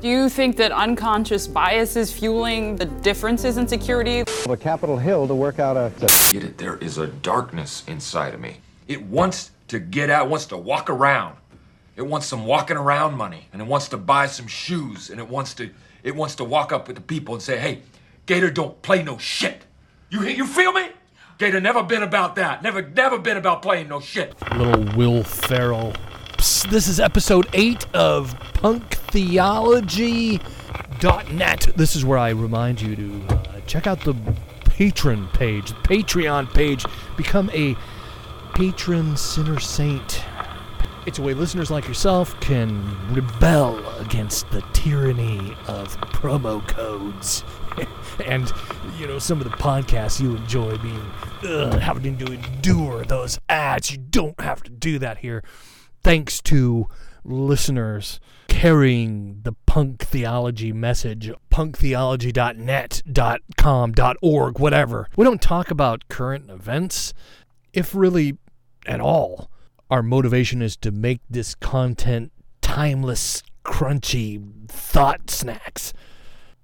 Do you think that unconscious bias is fueling the differences in security? The Capitol Hill to work out a. Get it? There is a darkness inside of me. It wants to get out, wants to walk around. It wants some walking around money, and it wants to buy some shoes, and it wants to it wants to walk up with the people and say, "Hey, Gator don't play no shit." You you feel me? Gator never been about that. Never never been about playing no shit. Little Will Ferrell. This is episode 8 of punktheology.net. This is where I remind you to uh, check out the patron page, the Patreon page. Become a patron sinner saint. It's a way listeners like yourself can rebel against the tyranny of promo codes. and, you know, some of the podcasts you enjoy being, ugh, having to endure those ads. You don't have to do that here. Thanks to listeners carrying the punk theology message, punktheology.net, .com, .org, whatever. We don't talk about current events, if really at all. Our motivation is to make this content timeless, crunchy thought snacks.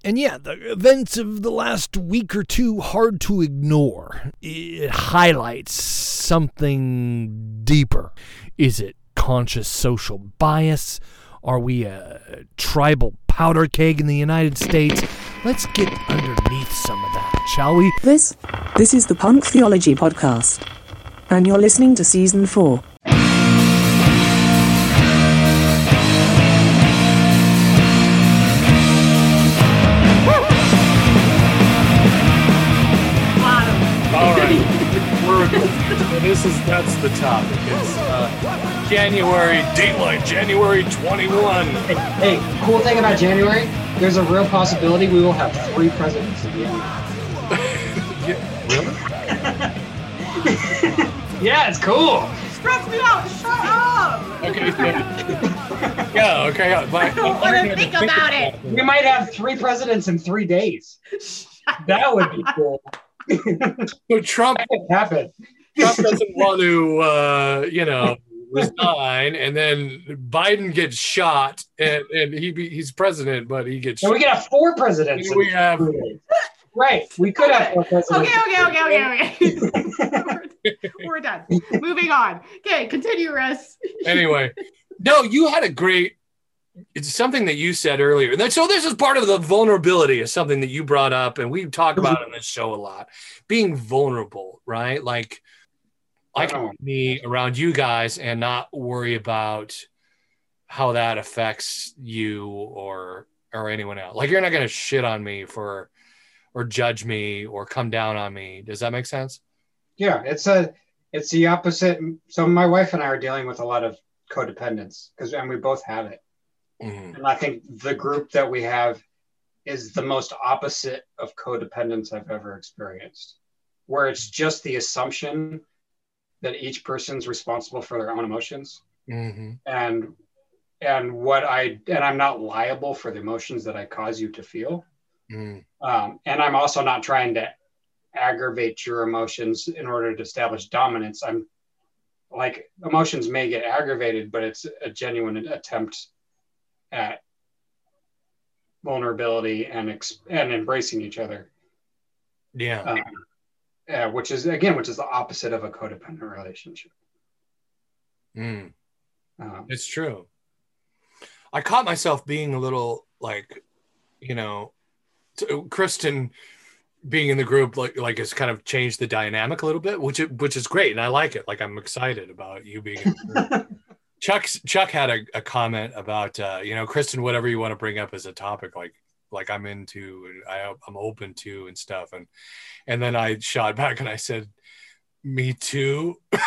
And yeah, the events of the last week or two hard to ignore. It highlights something deeper. Is it conscious social bias? Are we a tribal powder keg in the United States? Let's get underneath some of that, shall we? This this is the Punk Theology podcast. And you're listening to season 4. January Dateline, January 21. Hey, cool thing about January, there's a real possibility we will have three presidents at the end. Really? Yeah, it's cool. Stress me out. Shut up. Okay. Yeah. yeah okay. Yeah, but, I don't want to think about it. We might have three presidents in three days. That would be cool. So Trump, That could happen. Trump doesn't want to, uh, you know, resign, and then Biden gets shot, and, and he be, he's president, but he gets. And we could have four presidents. We have- Right, we could have four presidents. Okay, okay, okay, okay, okay. We're done. Moving on. Okay, continue, Russ. anyway, no, you had a great. It's something that you said earlier. And So this is part of the vulnerability is something that you brought up, and we talk about on this show a lot. Being vulnerable, right? Like I can be around you guys and not worry about how that affects you or or anyone else. Like you're not gonna shit on me for or judge me or come down on me. Does that make sense? Yeah, it's a it's the opposite. So my wife and I are dealing with a lot of codependence because and we both have it. Mhm. And I think the group that we have is the most opposite of codependence I've ever experienced, where it's just the assumption that each person's responsible for their own emotions Mhm. and and what I and I'm not liable for the emotions that I cause you to feel. Mhm. Um, and I'm also not trying to aggravate your emotions in order to establish dominance. I'm like emotions may get aggravated, but it's a genuine attempt at vulnerability and ex- and embracing each other, Yeah. um, uh, which is again, which is the opposite of a codependent relationship. Mm. Um, It's true. I caught myself being a little like, you know, t- Kristen being in the group like like has kind of changed the dynamic a little bit, which it, which is great, and I like it. Like I'm excited about you being. In the group. Chuck's Chuck had a, a comment about uh, you know Kristen, whatever you want to bring up as a topic, like like I'm into and I, I'm open to and stuff, and and then I shot back and I said, "Me too."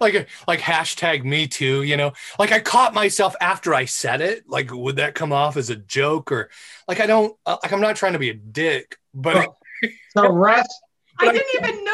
like like hashtag me too you know? Like i caught myself after i said it. Like would that come off as a joke or like i don't uh, like i'm not trying to be a dick but so Russ, I didn't even notice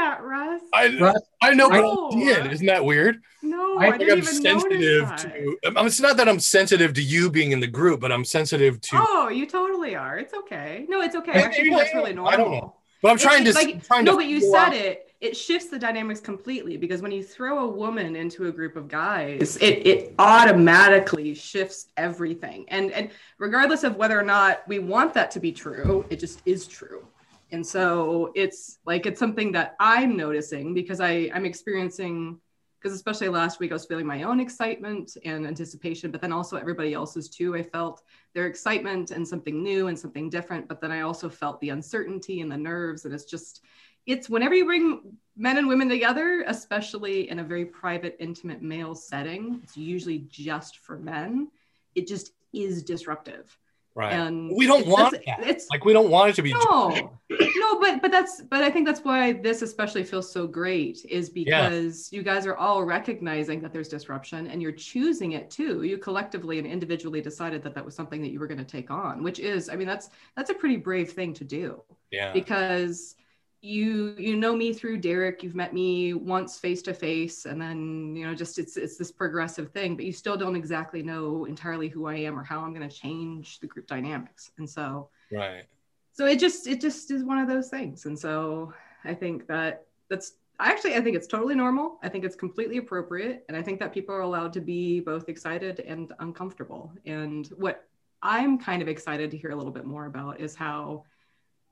that, Russ. i Russ, i know but No. i did isn't that weird No, I I, like didn't i'm even sensitive notice that. to it's not that i'm sensitive to you being in the group but i'm sensitive to Oh, you totally are. It's okay. No, it's okay. Maybe Actually, I that's am. really I don't know. but i'm trying to like trying no, to but you said out- it. it shifts the dynamics completely because when you throw a woman into a group of guys, it it automatically shifts everything. And and regardless of whether or not we want that to be true, it just is true. And so it's like it's something that I'm noticing because I I'm experiencing because especially last week I was feeling my own excitement and anticipation, but then also everybody else's too. I felt their excitement and something new and something different, but then I also felt the uncertainty and the nerves. And it's just, it's whenever you bring men and women together, especially in a very private, intimate male setting, it's usually just for men. It just is disruptive. Right. And we don't want that. It's Like we don't want it to be. no, no, but but that's but I think that's why this especially feels so great is because you guys are all recognizing that there's disruption and you're choosing it too. You collectively and individually decided that that was something that you were going to take on, which is, I mean, that's that's a pretty brave thing to do Yeah. because you you know me through Derek. You've met me once face to face, and then you know just it's it's this progressive thing. But you still don't exactly know entirely who I am or how I'm going to change the group dynamics, and so Right. so it just it just is one of those things and so i think that that's actually i think it's totally normal i think it's completely appropriate and i think that people are allowed to be both excited and uncomfortable and what i'm kind of excited to hear a little bit more about is how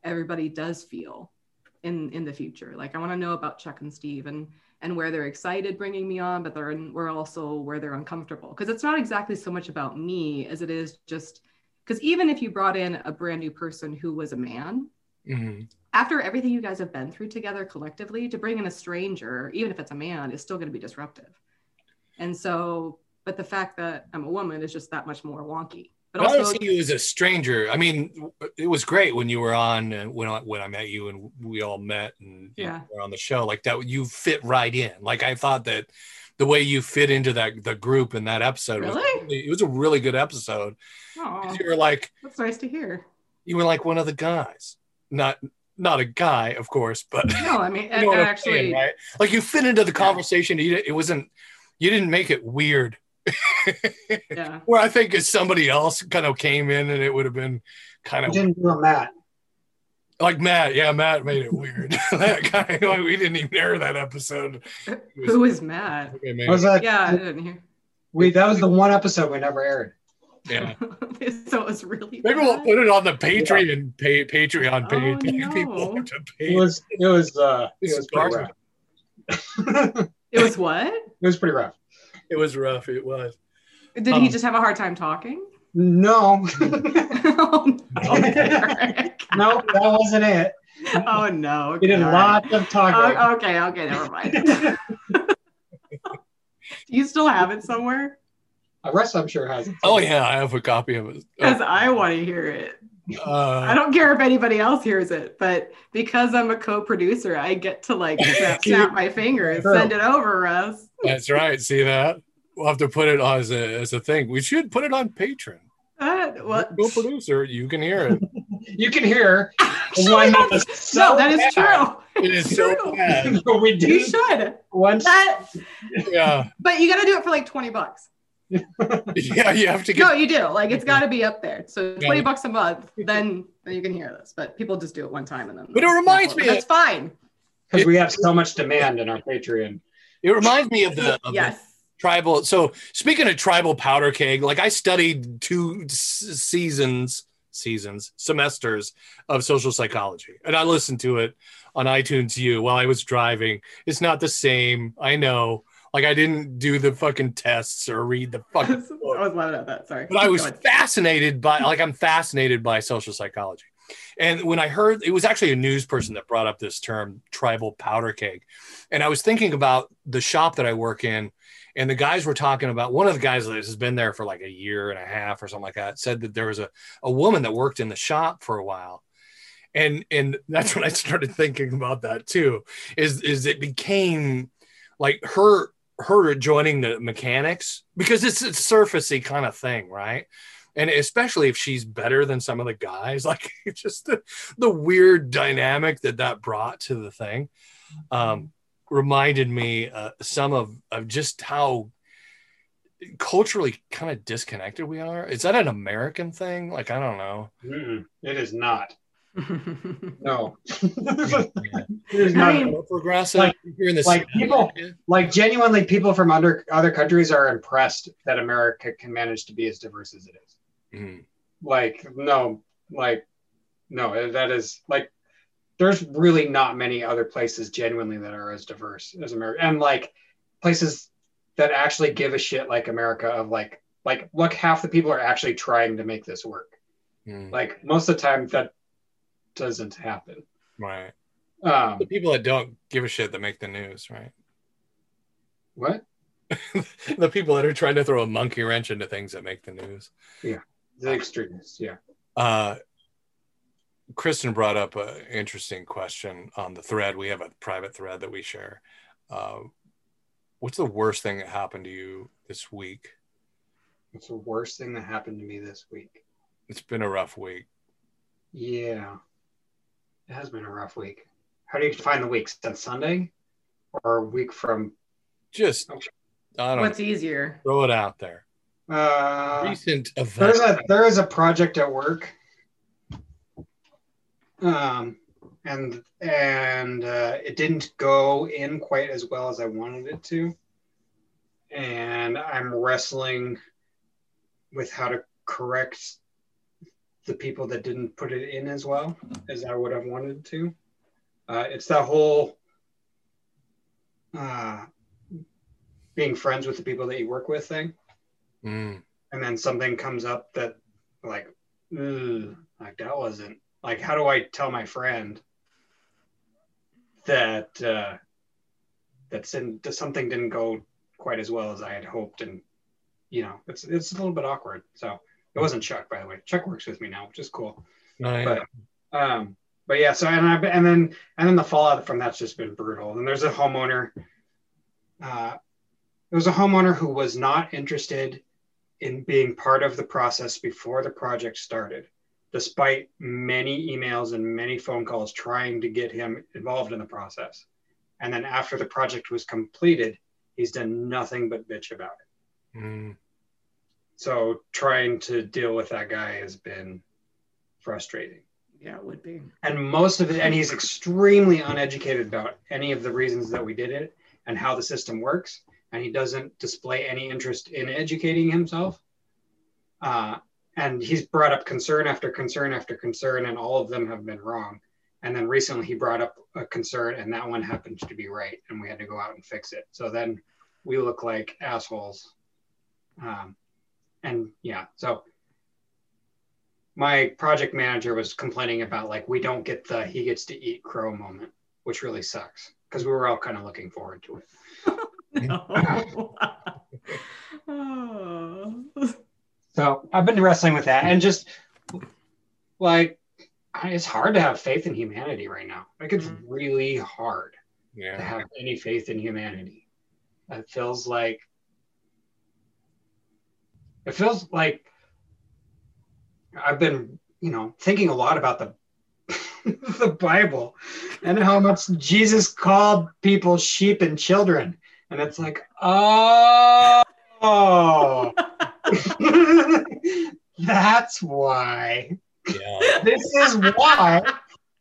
everybody does feel in in the future. Like i want to know about chuck and steve and and where they're excited bringing me on but they're we're also where they're uncomfortable. Because it's not exactly so much about me as it is just because even if you brought in a brand new person who was a man hmm after everything you guys have been through together collectively to bring in a stranger even if it's a man is still going to be disruptive. And so but the fact that i'm a woman is just that much more wonky but But I don't see you as a stranger. I mean, it was great when you were on uh, when I, when I met you and we all met and Yeah. were on the show like that. You fit right in. Like I thought that the way you fit into that the group in that episode was Really? it was a really good episode. You were like that's nice to hear you were like one of the guys, not not a guy, of course, but no i mean you know I'm saying, actually right? Like you fit into the conversation. You, it wasn't you didn't make it weird. yeah Where I think if somebody else kind of came in and it would have been kind I of didn't do a Matt. like Matt. Yeah, Matt made it weird. that guy, like, we didn't even air that episode. It was- who is mad okay, I man. was like, yeah i didn't hear we that was the one episode we never aired. yeah. so it was really Maybe we'll put it on the Patreon pay, Patreon page. Oh, Like, People no. have to pay. It was it was uh This it is was pretty rough. it it was what It was pretty rough. It was rough. It was. did Um, he just have a hard time talking No, oh no Derek. no, that wasn't it. oh no We did okay, all right. lots of talking. Oh, okay, okay, never mind. Do you still have it somewhere? The rest I'm sure has it. Oh yeah, I have a copy of it. Because I want to hear it. I Uh, don't care if anybody else hears it, but because I'm a co-producer, I get to like snap, snap my finger and send it over, Russ. that's right. See that? We'll have to put it on as a as a thing. We should put it on Patreon. Uh, well, Co-producer, you can hear it. You can hear actually, one that's- so no, that is bad. true. It is so True. bad. we You should. once. That, Yeah, but you got to do it for like 20 bucks. Yeah. You have to get No, you do. Like it's got to be up there. So 20 Yeah. bucks a month, then then you can hear this. But people just do it one time and then. But it reminds me That's of- fine. Because we have so much demand in our Patreon. It reminds me of the, of the Yes. tribal. So speaking of tribal powder keg, like I studied two seasons, seasons, semesters of social psychology, and I listened to it on iTunes U while I was driving. It's not the same. I know. Like I didn't do the fucking tests or read the fucking. I was laughing at that. Sorry. but I was fascinated by like I'm fascinated by social psychology. And when I heard it was actually a news person that brought up this term tribal powder keg. And I was thinking about the shop that I work in and the guys were talking about one of the guys that has been there for like a year and a half or something like that said that there was a, a woman that worked in the shop for a while. And and that's when I started thinking about that too. Is is it became like her her joining the mechanics because it's a surfacey kind of thing, right? And especially if she's better than some of the guys, like just the, the weird dynamic that that brought to the thing um, reminded me uh, some of, of just how culturally kind of disconnected we are. Is that an American thing? Like, I don't know. Mm-mm, it is not. No. There's not- not more progressive like- here in the like South. people- like genuinely, people from under other countries are impressed that America can manage to be as diverse as it is. Mhm. Like, no, like, no, that is like, there's really not many other places genuinely that are as diverse as America, and like places that actually give a shit like America. Of like, like, look, half the people are actually trying to make this work. Mhm. Like most of the time, that doesn't happen. Right. Um, The people that don't give a shit that make the news, right? what? the people that are trying to throw a monkey wrench into things that make the news. Yeah, the extremists, yeah. Uh, Kristen brought up an interesting question on the thread. We have a private thread that we share. Uh, what's the worst thing that happened to you this week? What's the worst thing that happened to me this week? It's been a rough week. Yeah, it has been a rough week. How do you define the week? Since Sunday, or a week from? Just, I don't What's easier? throw it out there. Uh, Recent event. there's a there is a project at work, um, and and uh, it didn't go in quite as well as I wanted it to, and I'm wrestling with how to correct the people that didn't put it in as well as I would have wanted to. Uh, it's that whole uh, being friends with the people that you work with thing. Mm, and then something comes up that like like that wasn't like how do i tell my friend that uh that something didn't go quite as well as i had hoped? And you know it's it's a little bit awkward. So it wasn't chuck by the way. Chuck works with me now which is cool. No, but um but yeah so and i and then and then the fallout from that's just been brutal. And there's a homeowner uh there was a homeowner who was not interested in being part of the process before the project started despite many emails and many phone calls trying to get him involved in the process. And then after the project was completed he's done nothing but bitch about it. Mm, so trying to deal with that guy has been frustrating. Yeah, it would be. and most of it and he's extremely uneducated about any of the reasons that we did it and how the system works. And he doesn't display any interest in educating himself. Uh, and he's brought up concern after concern after concern and all of them have been wrong. And then recently he brought up a concern and that one happened to be right and we had to go out and fix it. So then we look like assholes. Um, and yeah so my project manager was complaining about like we don't get the he gets to eat crow moment, which really sucks because we were all kind of looking forward to it. No. oh. So I've been wrestling with that and just like it's hard to have faith in humanity right now. Like it's Mhm. really hard yeah. to have any faith in humanity. It feels like it feels like I've been, you know, thinking a lot about the the Bible and how much Jesus called people sheep and children. And it's like, oh, that's why. Yeah. This is why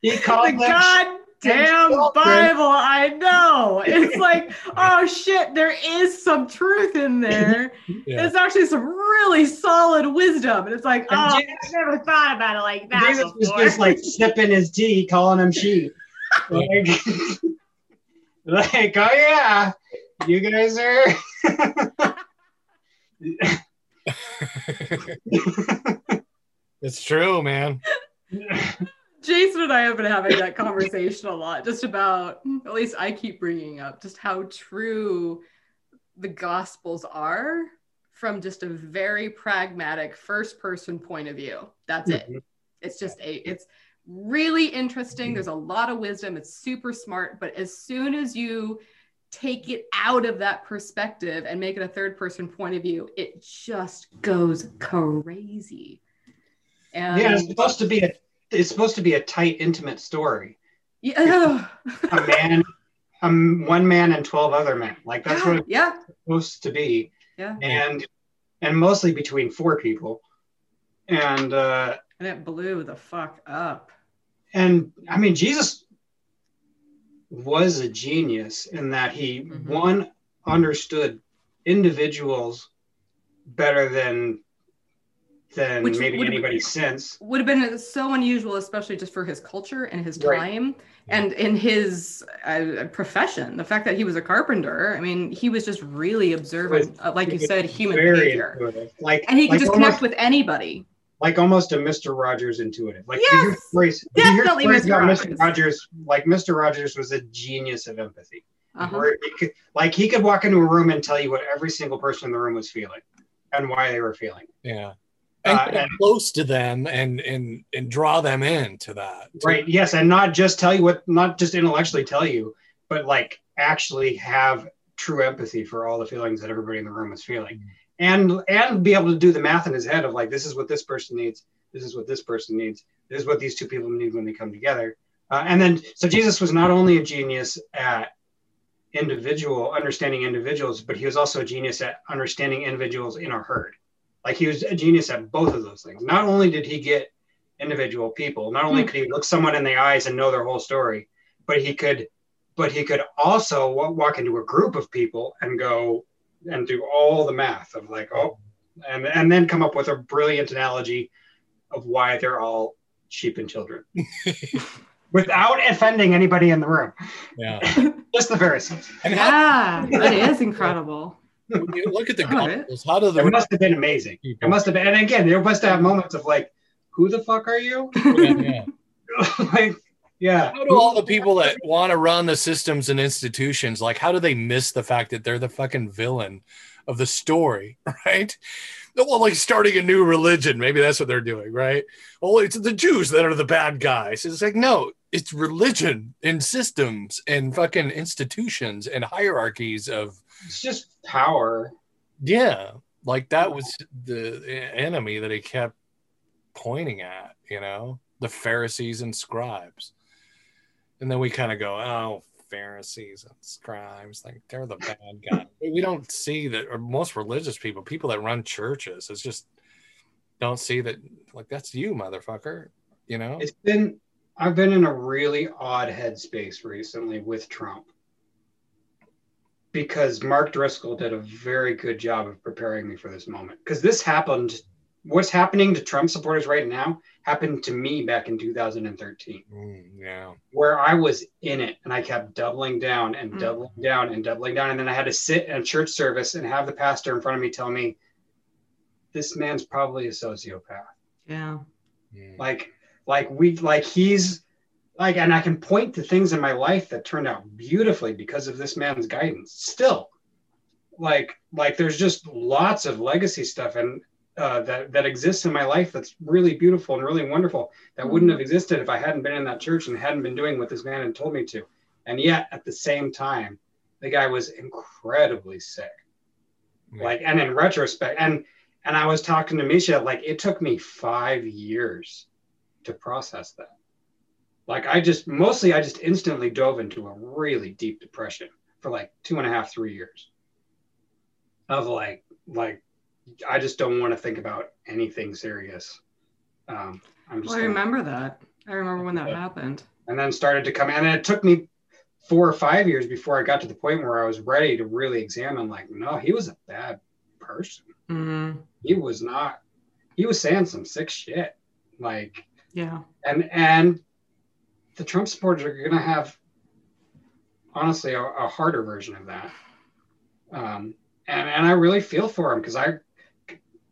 he The called them goddamn children. Bible, I know. It's like, oh shit, there is some truth in there. Yeah. There's actually some really solid wisdom. And it's like, And oh, Jesus- I never thought about it like that. Jesus was before. just like sipping his tea, calling him she. Like, like, oh yeah, you guys are. it's true, man. Jason and I have been having that conversation a lot, just about, at least I keep bringing up, just how true the Gospels are from just a very pragmatic first person point of view. That's it. Mm-hmm. It's just a, it's really interesting. There's a lot of wisdom. It's super smart. But as soon as you take it out of that perspective and make it a third person point of view, it just goes crazy. And yeah, it's supposed to be a. It's supposed to be a tight, intimate story. yeah. A man, um, one man and twelve other men. Like that's what it's yeah. supposed to be. Yeah. And and mostly between four people. And uh, And it blew the fuck up. and I mean Jesus was a genius in that he Mhm. one understood individuals better than than Which maybe would- anybody since. would have been so unusual, especially just for his culture and his Right. time and in his uh, profession. The fact that he was a carpenter, I mean, he was just really observant, uh, like you said, human behavior. intuitive. Like And he could like just almost, connect with anybody. like almost a Mr. Rogers intuitive. Like you hear Yes, stories, you hear definitely Mr. about Rogers. Mr. Rogers. Like Mr. Rogers was a genius of empathy. Uh-huh. Where he could, like he could walk into a room and tell you what every single person in the room was feeling and why they were feeling. Yeah. And Uh, get and- close to them and and and draw them into that. Right. Yes, and not just tell you what, not just intellectually tell you, but like actually have true empathy for all the feelings that everybody in the room is feeling, and and be able to do the math in his head of like this is what this person needs, this is what this person needs, this is what these two people need when they come together, uh, and then so Jesus was not only a genius at individual understanding individuals, but he was also a genius at understanding individuals in a herd. Like he was a genius at both of those things. Not only did he get individual people, not only Hmm. could he look someone in the eyes and know their whole story, but he could, but he could also wa- walk into a group of people and go and do all the math of like, oh, and and then come up with a brilliant analogy of why they're all sheep and children, without offending anybody in the room, Yeah. just the Pharisees. And how Yeah, that is incredible. When you look at the Some of it. how do the It must have been amazing. It must have been, and again, there must have moments of like, who the fuck are you? yeah, yeah. like, yeah. How do all the people that want to run the systems and institutions, like, how do they miss the fact that they're the fucking villain of the story, right? Well, like starting a new religion, maybe that's what they're doing, right? Well, it's the Jews that are the bad guys. It's like, no, it's religion and systems and fucking institutions and hierarchies of, It's just power. yeah, like that was the enemy that he kept pointing at, you know, the Pharisees and scribes. And then we kind of go, oh, Pharisees and scribes, like they're the bad guys. we don't see that, or most religious people, people that run churches, it's just don't see that, like, that's you, motherfucker, you know? It's been I've been in a really odd headspace recently with Trump because Mark Driscoll did a very good job of preparing me for this moment. Because this happened, what's happening to Trump supporters right now happened to me back in 2013, Mm, yeah. where I was in it and I kept doubling down and Mm. doubling down and doubling down. And then I had to sit in a church service and have the pastor in front of me tell me, this man's probably a sociopath Yeah. Mm. like like we like he's like and i can point to things in my life that turned out beautifully because of this man's guidance. Still like like there's just lots of legacy stuff and uh, that that exists in my life that's really beautiful and really wonderful that wouldn't have existed if i hadn't been in that church and hadn't been doing what this man had told me to. And yet at the same time the guy was incredibly sick. Yeah. like and in retrospect and and i was talking to misha like it took me five years to process that like i just mostly i just instantly dove into a really deep depression for like two and a half three years of like like i just don't want to think about anything serious um i'm just Well, I remember that. I remember when that happened. and then started to come in. and it took me four or five years before i got to the point where i was ready to really examine like no he was a bad person Mm, he was not he was saying some sick shit like yeah. and and the trump supporters are going to have honestly a, a harder version of that um and and i really feel for them because i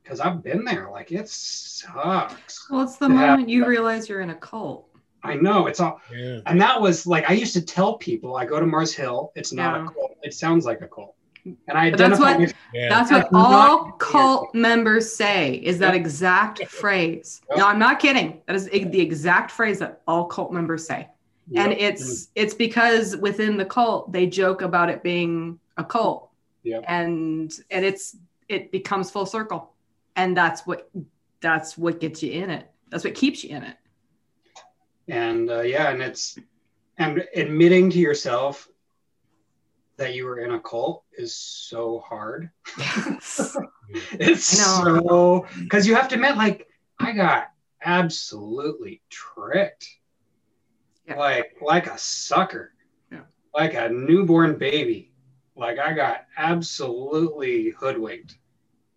because i've been there like it sucks Well, it's the Yeah. moment you realize you're in a cult. i know it's all Yeah. and that was like i used to tell people i go to mars hill it's not Yeah. a cult it sounds like a cult and i that's what- with- Yeah. That's what That's not all weird. cult members say is that Yep. exact phrase. Yep. No, I'm not kidding. That is the exact phrase that all cult members say. And Yep. it's it's because within the cult they joke about it being a cult. Yep. And and it's it becomes full circle. And that's what that's what gets you in it. That's what keeps you in it. and uh, yeah and it's and admitting to yourself that you were in a cult is so hard it's I know. so because you have to admit like i got absolutely tricked Yeah. like like a sucker, Yeah. like a newborn baby. Like I got absolutely hoodwinked,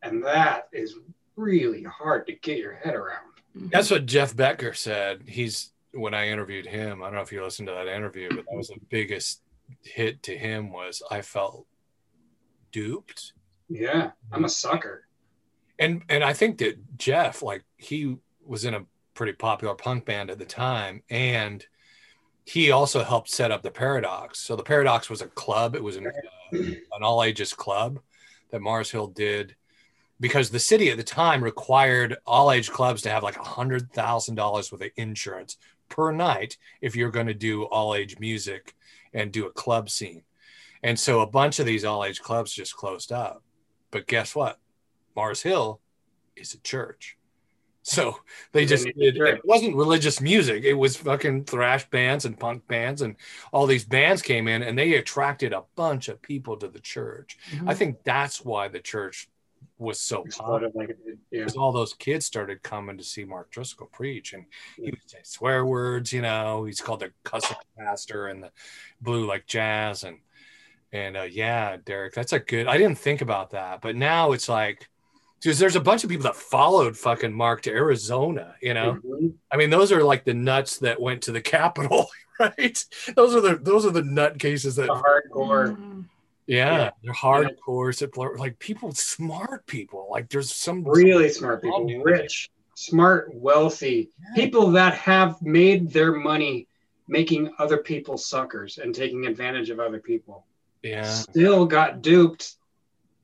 and that is really hard to get your head around. Mm-hmm. That's what Jeff Becker said. He's when I interviewed him. I don't know if you listened to that interview, but that was the biggest hit to him was I felt duped. Yeah, I'm a sucker. And and I think that Jeff, like he was in a pretty popular punk band at the time, and he also helped set up the Paradox. So the Paradox was a club. It was an, uh, an all ages club that Mars Hill did because the city at the time required all age clubs to have like a hundred thousand dollars worth of insurance per night if you're going to do all age music and do a club scene. And so a bunch of these all age clubs just closed up. But guess what? Mars Hill is a church. So they just did, it wasn't religious music. It was fucking thrash bands and punk bands, and all these bands came in and they attracted a bunch of people to the church. Mm-hmm. I think that's why the church was so popular like. Yeah. because all those kids started coming to see Mark Driscoll preach, and he would say swear words. You know, he's called the cussing pastor and the blue like jazz, and and uh, yeah, Derek, that's a good. I didn't think about that, but now it's like because there's a bunch of people that followed fucking Mark to Arizona. You know, Mhm. I mean, those are like the nuts that went to the Capitol, right? Those are the those are the nut cases that The hardcore. Mm. Yeah, Yeah. they're hardcore. support- Like people, smart people. Like there's some really smart people, rich, smart, wealthy people that have made their money making other people suckers and taking advantage of other people. yeah. Still got duped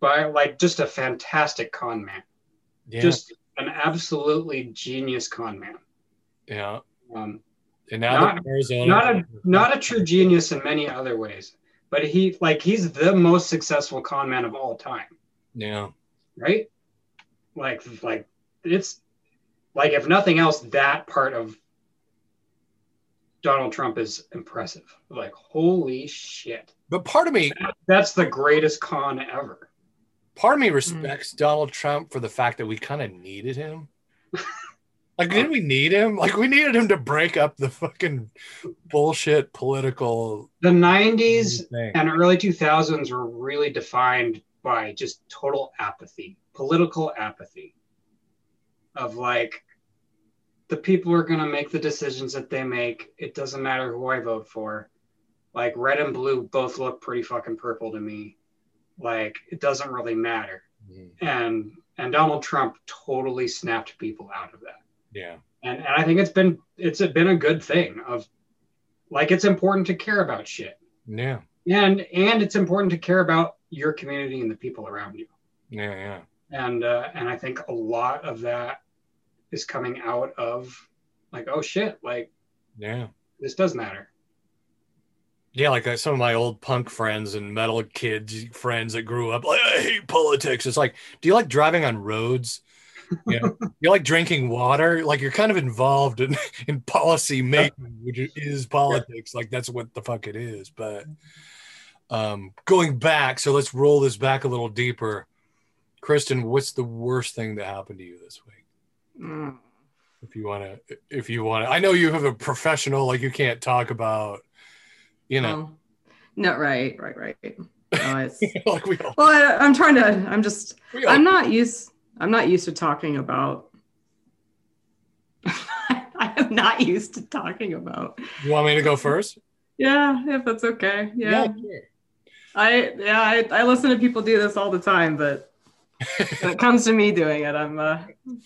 by like just a fantastic con man, Yeah, just an absolutely genius con man. yeah. Um, And now Not- Arizona, not a not a true genius in many other ways, but he like he's the most successful con man of all time. yeah, right? Like, like it's like if nothing else, that part of Donald Trump is impressive. Like, holy shit, but part of me, that's the greatest con ever. part of me hmm. respects Donald Trump for the fact that we kind of needed him. Like, didn't we need him? Like, we needed him to break up the fucking bullshit political The '90s thing. and early 2000s were really defined by just total apathy, political apathy, of like the people are going to make the decisions that they make. It doesn't matter who I vote for. Like red and blue both look pretty fucking purple to me. Like it doesn't really matter. Mm, And and Donald Trump totally snapped people out of that. Yeah, And and I think it's been it's been a good thing of like it's important to care about shit yeah, and and it's important to care about your community and the people around you yeah, yeah. and uh, and i think a lot of that is coming out of like oh shit like Yeah. this does matter Yeah, like uh, some of my old punk friends and metal kids friends that grew up like I hate politics. It's like, do you like driving on roads? You know, you like drinking water? Like you're kind of involved in in policy making, which is politics. Like that's what the fuck it is. But um going back, so let's roll this back a little deeper. Kristen, what's the worst thing that happened to you this week? Mm. If you want to, if you want to, I know you have a professional, like you can't talk about, you know, Oh. no, right, right, right. No, it's, like we all, well, I, I'm trying to. I'm just. I'm not used. I'm not used to talking about. I am not used to talking about. You want me to go first? Yeah, if that's okay. Yeah, sure. I yeah I, I listen to people do this all the time, but when it comes to me doing it, I'm uh,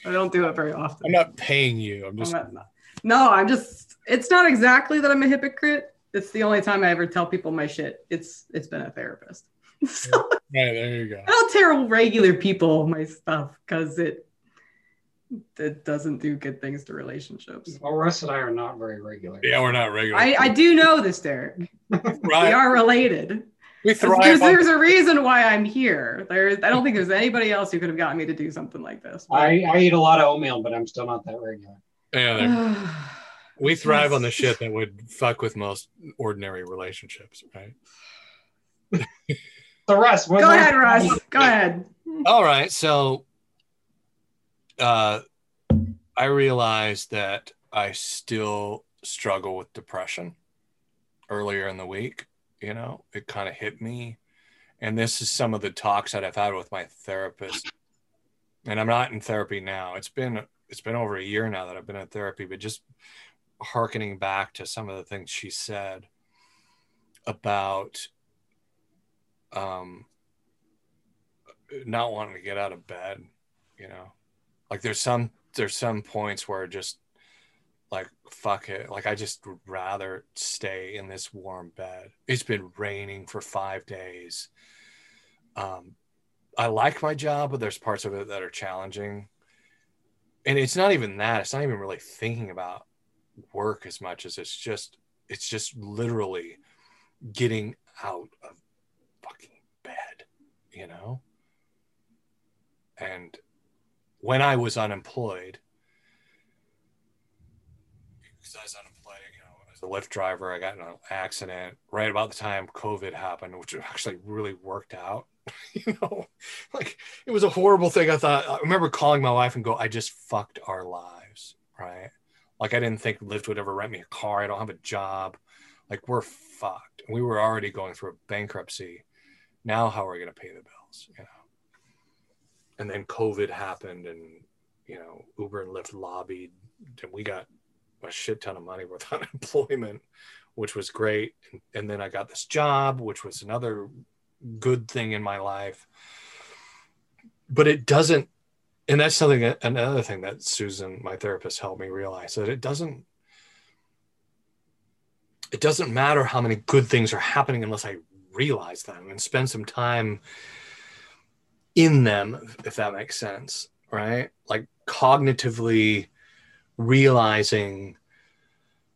I don't do it very often. I'm not paying you. I'm just. I'm not- no, I'm just. It's not exactly that I'm a hypocrite. It's the only time I ever tell people my shit. It's it's been a therapist. so Right, there you go. I don't tell regular people my stuff because it it doesn't do good things to relationships. well russ and i are not very regular Yeah, we're not regular. I, I do know this, Derek. We are related. We There's, thrive. On, there's a reason why I'm here. There, I don't think there's anybody else who could have gotten me to do something like this. I, I eat a lot of oatmeal but i'm still not that regular yeah, we thrive on the shit that would fuck with most ordinary relationships, right? so russ what- Go what- ahead, Russ. Go ahead. All right, so uh, I realized that I still struggle with depression earlier in the week. You know, it kind of hit me. And this is some of the talks that I've had with my therapist. And I'm not in therapy now. It's been it's been over a year now that I've been in therapy, but just harkening back to some of the things she said about um not wanting to get out of bed, you know. Like there's some there's some points where just like fuck it. Like i just would rather stay in this warm bed. It's been raining for five days. Um i like my job but there's parts of it that are challenging. And it's not even that. It's not even really thinking about work as much as it's just it's just literally getting out of you know and when i was unemployed because I was unemployed, you know, as a Lyft driver, I got in an accident right about the time COVID happened, which actually really worked out. you know, like it was a horrible thing. I thought, I remember calling my wife and go, I just fucked our lives, right? Like I didn't think Lyft would ever rent me a car. I don't have a job. Like we're fucked. We were already going through a bankruptcy. Now how are we going to pay the bills? You know. And then COVID happened, and you know Uber and Lyft lobbied, and we got a shit ton of money with unemployment, which was great. And, then I got this job, which was another good thing in my life. But it doesn't, and that's something, another thing that Susan, my therapist, helped me realize that it doesn't, it doesn't matter how many good things are happening unless I realize them and spend some time in them, if that makes sense, right? Like cognitively realizing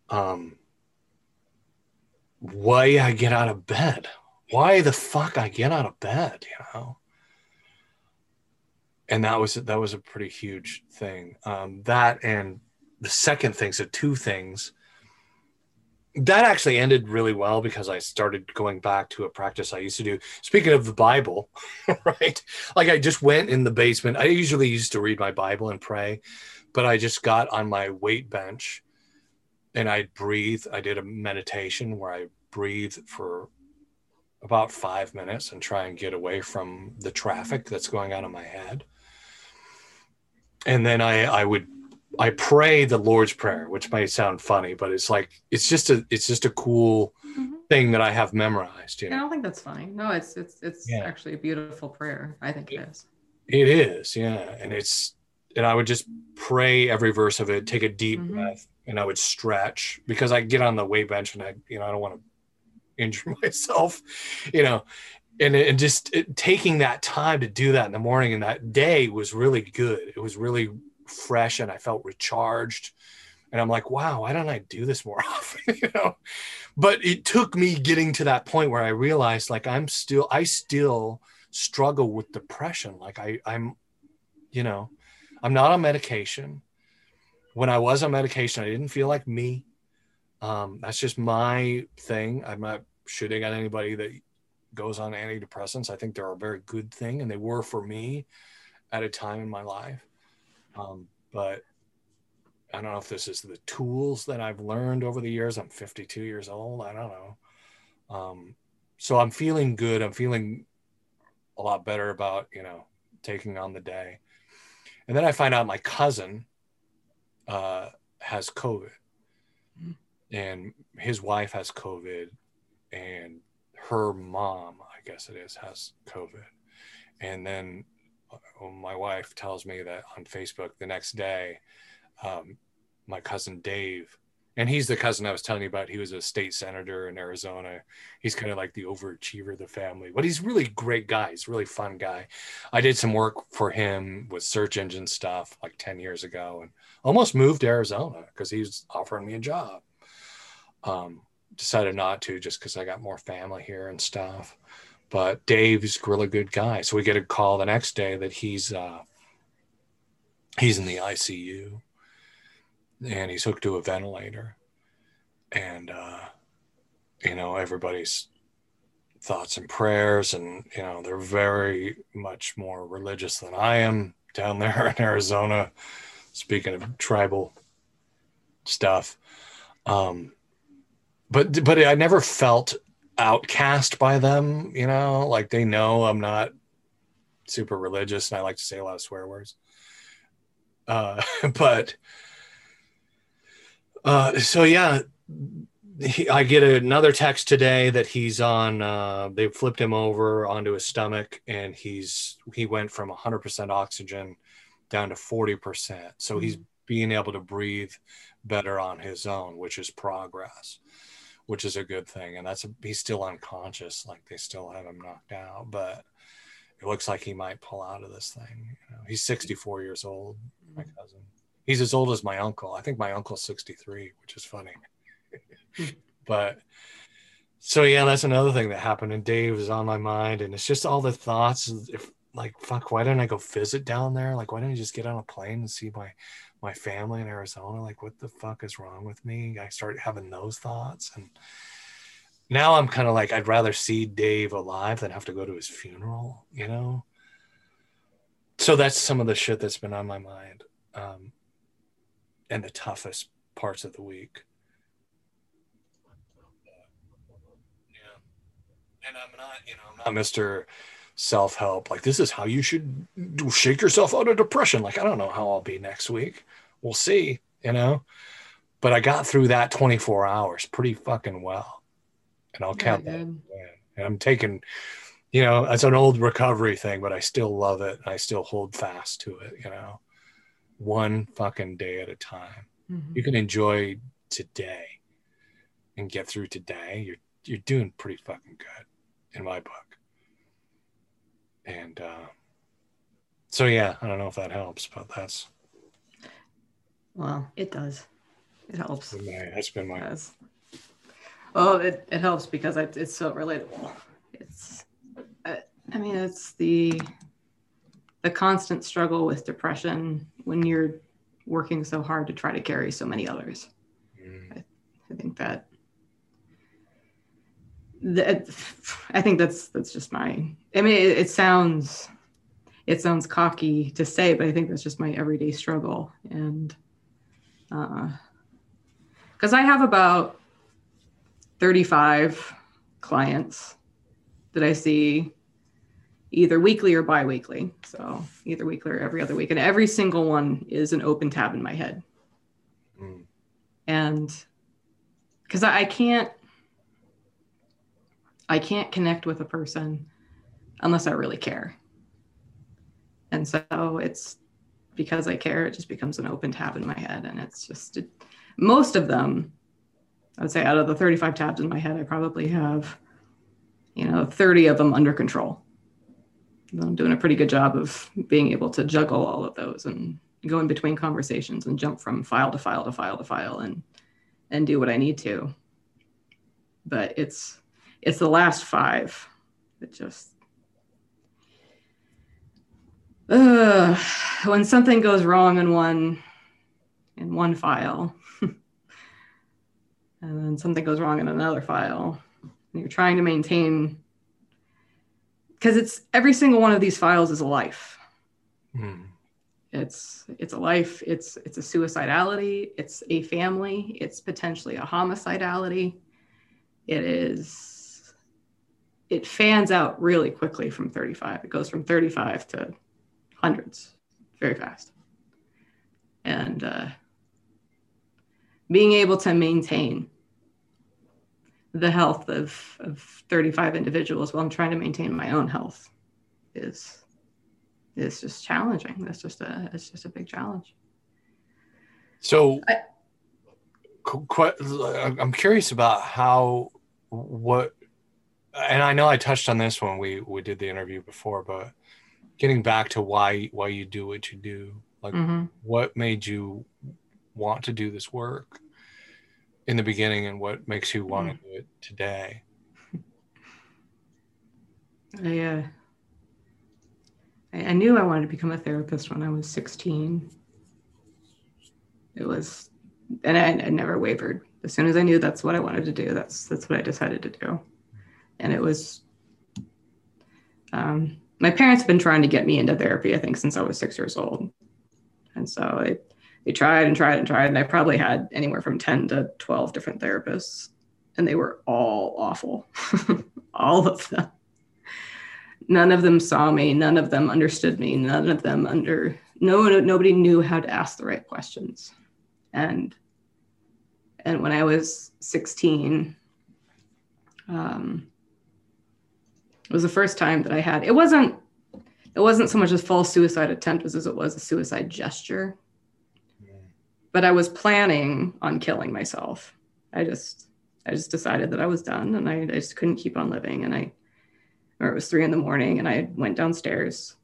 um, why I get out of bed. Why the fuck I get out of bed, you know? And that was that was a pretty huge thing. Um, that and the second thing, so two things. That actually ended really well because I started going back to a practice I used to do. Speaking of the Bible, right? Like I just went in the basement. I usually used to read my Bible and pray but I just got on my weight bench and I breathe. I did a meditation where I breathe for about five minutes and try and get away from the traffic that's going on in my head. And then I, I would, I pray the Lord's Prayer, which may sound funny, but it's like it's just a, it's just a cool mm-hmm. thing that I have memorized. You know? I don't think that's funny. No, it's, it's, it's yeah. actually a beautiful prayer. I think it, it is. It is, yeah, and it's and I would just pray every verse of it, take a deep mm-hmm. breath, and I would stretch because I get on the weight bench and I, you know, I don't want to injure myself, you know, and, and just it, taking that time to do that in the morning and that day was really good. It was really fresh and I felt recharged. And I'm like, wow, why don't I do this more often? you know, but it took me getting to that point where I realized like I'm still, I still struggle with depression. Like I, I'm, you know, I'm not on medication. When I was on medication, I didn't feel like me. Um, that's just my thing. I'm not shooting at anybody that goes on antidepressants. I think they're a very good thing, and they were for me at a time in my life. Um, but I don't know if this is the tools that I've learned over the years. I'm 52 years old. I don't know. Um, so I'm feeling good. I'm feeling a lot better about you know taking on the day. And then I find out my cousin uh, has COVID, mm. and his wife has COVID, and her mom, I guess it is, has COVID. And then my wife tells me that on Facebook the next day, um, my cousin Dave and he's the cousin I was telling you about. He was a state senator in Arizona. He's kind of like the overachiever of the family, but he's really great guy. He's really fun guy. I did some work for him with search engine stuff like 10 years ago and almost moved to Arizona because he was offering me a job. Um, decided not to just because I got more family here and stuff. But Dave's a really good guy. So we get a call the next day that he's uh, he's in the ICU and he's hooked to a ventilator and uh, you know everybody's thoughts and prayers and you know they're very much more religious than i am down there in arizona speaking of tribal stuff Um, but but I never felt outcast by them. You know, like they know I'm not super religious and I like to say a lot of swear words. Uh, but uh, so yeah, he, I get another text today that he's on. Uh, they flipped him over onto his stomach, and he's he went from 100% oxygen down to 40%. So he's being able to breathe better on his own, which is progress, which is a good thing. And that's a, he's still unconscious, like they still have him knocked out, but it looks like he might pull out of this thing. You know, he's 64 years old, my mm-hmm. cousin. He's as old as my uncle. I think my uncle's 63, which is funny. but so yeah, that's another thing that happened. And Dave is on my mind, and it's just all the thoughts. If like fuck, why didn't I go visit down there? Like, why didn't I just get on a plane and see my my family in Arizona? Like, what the fuck is wrong with me? I start having those thoughts, and now I'm kind of like, I'd rather see Dave alive than have to go to his funeral, you know. So that's some of the shit that's been on my mind, um, and the toughest parts of the week. Yeah. and I'm not, you know, I'm not Mr. Self help. Like, this is how you should shake yourself out of depression. Like, I don't know how I'll be next week. We'll see, you know. But I got through that 24 hours pretty fucking well. And I'll count that. And I'm taking, you know, it's an old recovery thing, but I still love it. I still hold fast to it, you know, one fucking day at a time. Mm-hmm. You can enjoy today and get through today. You're, you're doing pretty fucking good in my book. And uh, so, yeah, I don't know if that helps, but that's. Well, it does. It helps. That's been my. That's been my it well, it, it helps because it's so relatable. It's, I, I mean, it's the the constant struggle with depression when you're working so hard to try to carry so many others. Mm. I, I think that that I think that's that's just my. I mean, it, it, sounds it sounds cocky to say, but I think that's just my everyday struggle, and uh, because uh, I have about thirty-five clients that I see either weekly or biweekly. So either weekly or every other week, and every single one is an open tab in my head, mm. and because I, I can't I can't connect with a person unless I really care. And so it's because I care, it just becomes an open tab in my head. And it's just it, most of them, I would say out of the 35 tabs in my head, I probably have, you know, 30 of them under control. I'm doing a pretty good job of being able to juggle all of those and go in between conversations and jump from file to file to file to file and and do what I need to. But it's it's the last five. That just uh, when something goes wrong in one in one file and then something goes wrong in another file and you're trying to maintain because it's every single one of these files is a life. Mm. it's it's a life it's it's a suicidality it's a family it's potentially a homicidality. It is it fans out really quickly from 35. It goes from 35 to hundreds very fast. And uh, being able to maintain the health of, of 35 individuals while I'm trying to maintain my own health is is just challenging. That's just a it's just a big challenge. So I, I'm curious about how what and I know I touched on this when we we did the interview before, but getting back to why why you do what you do, like mm-hmm. what made you want to do this work in the beginning, and what makes you want mm. to do it today? I uh, I, I knew I wanted to become a therapist when I was sixteen. It was, and I, I never wavered. As soon as I knew that's what I wanted to do, that's that's what I decided to do and it was um, my parents have been trying to get me into therapy i think since i was six years old and so they tried and tried and tried, and I probably had anywhere from 10 to 12 different therapists, and they were all awful. all of them. None of them saw me, none of them understood me, none of them under no nobody knew how to ask the right questions. And and when I was 16, um, it was the first time that I had it wasn't it wasn't so much a false suicide attempt as it was a suicide gesture. But I was planning on killing myself. I just I just decided that I was done and I, I just couldn't keep on living. And I or it was three in the morning and I went downstairs.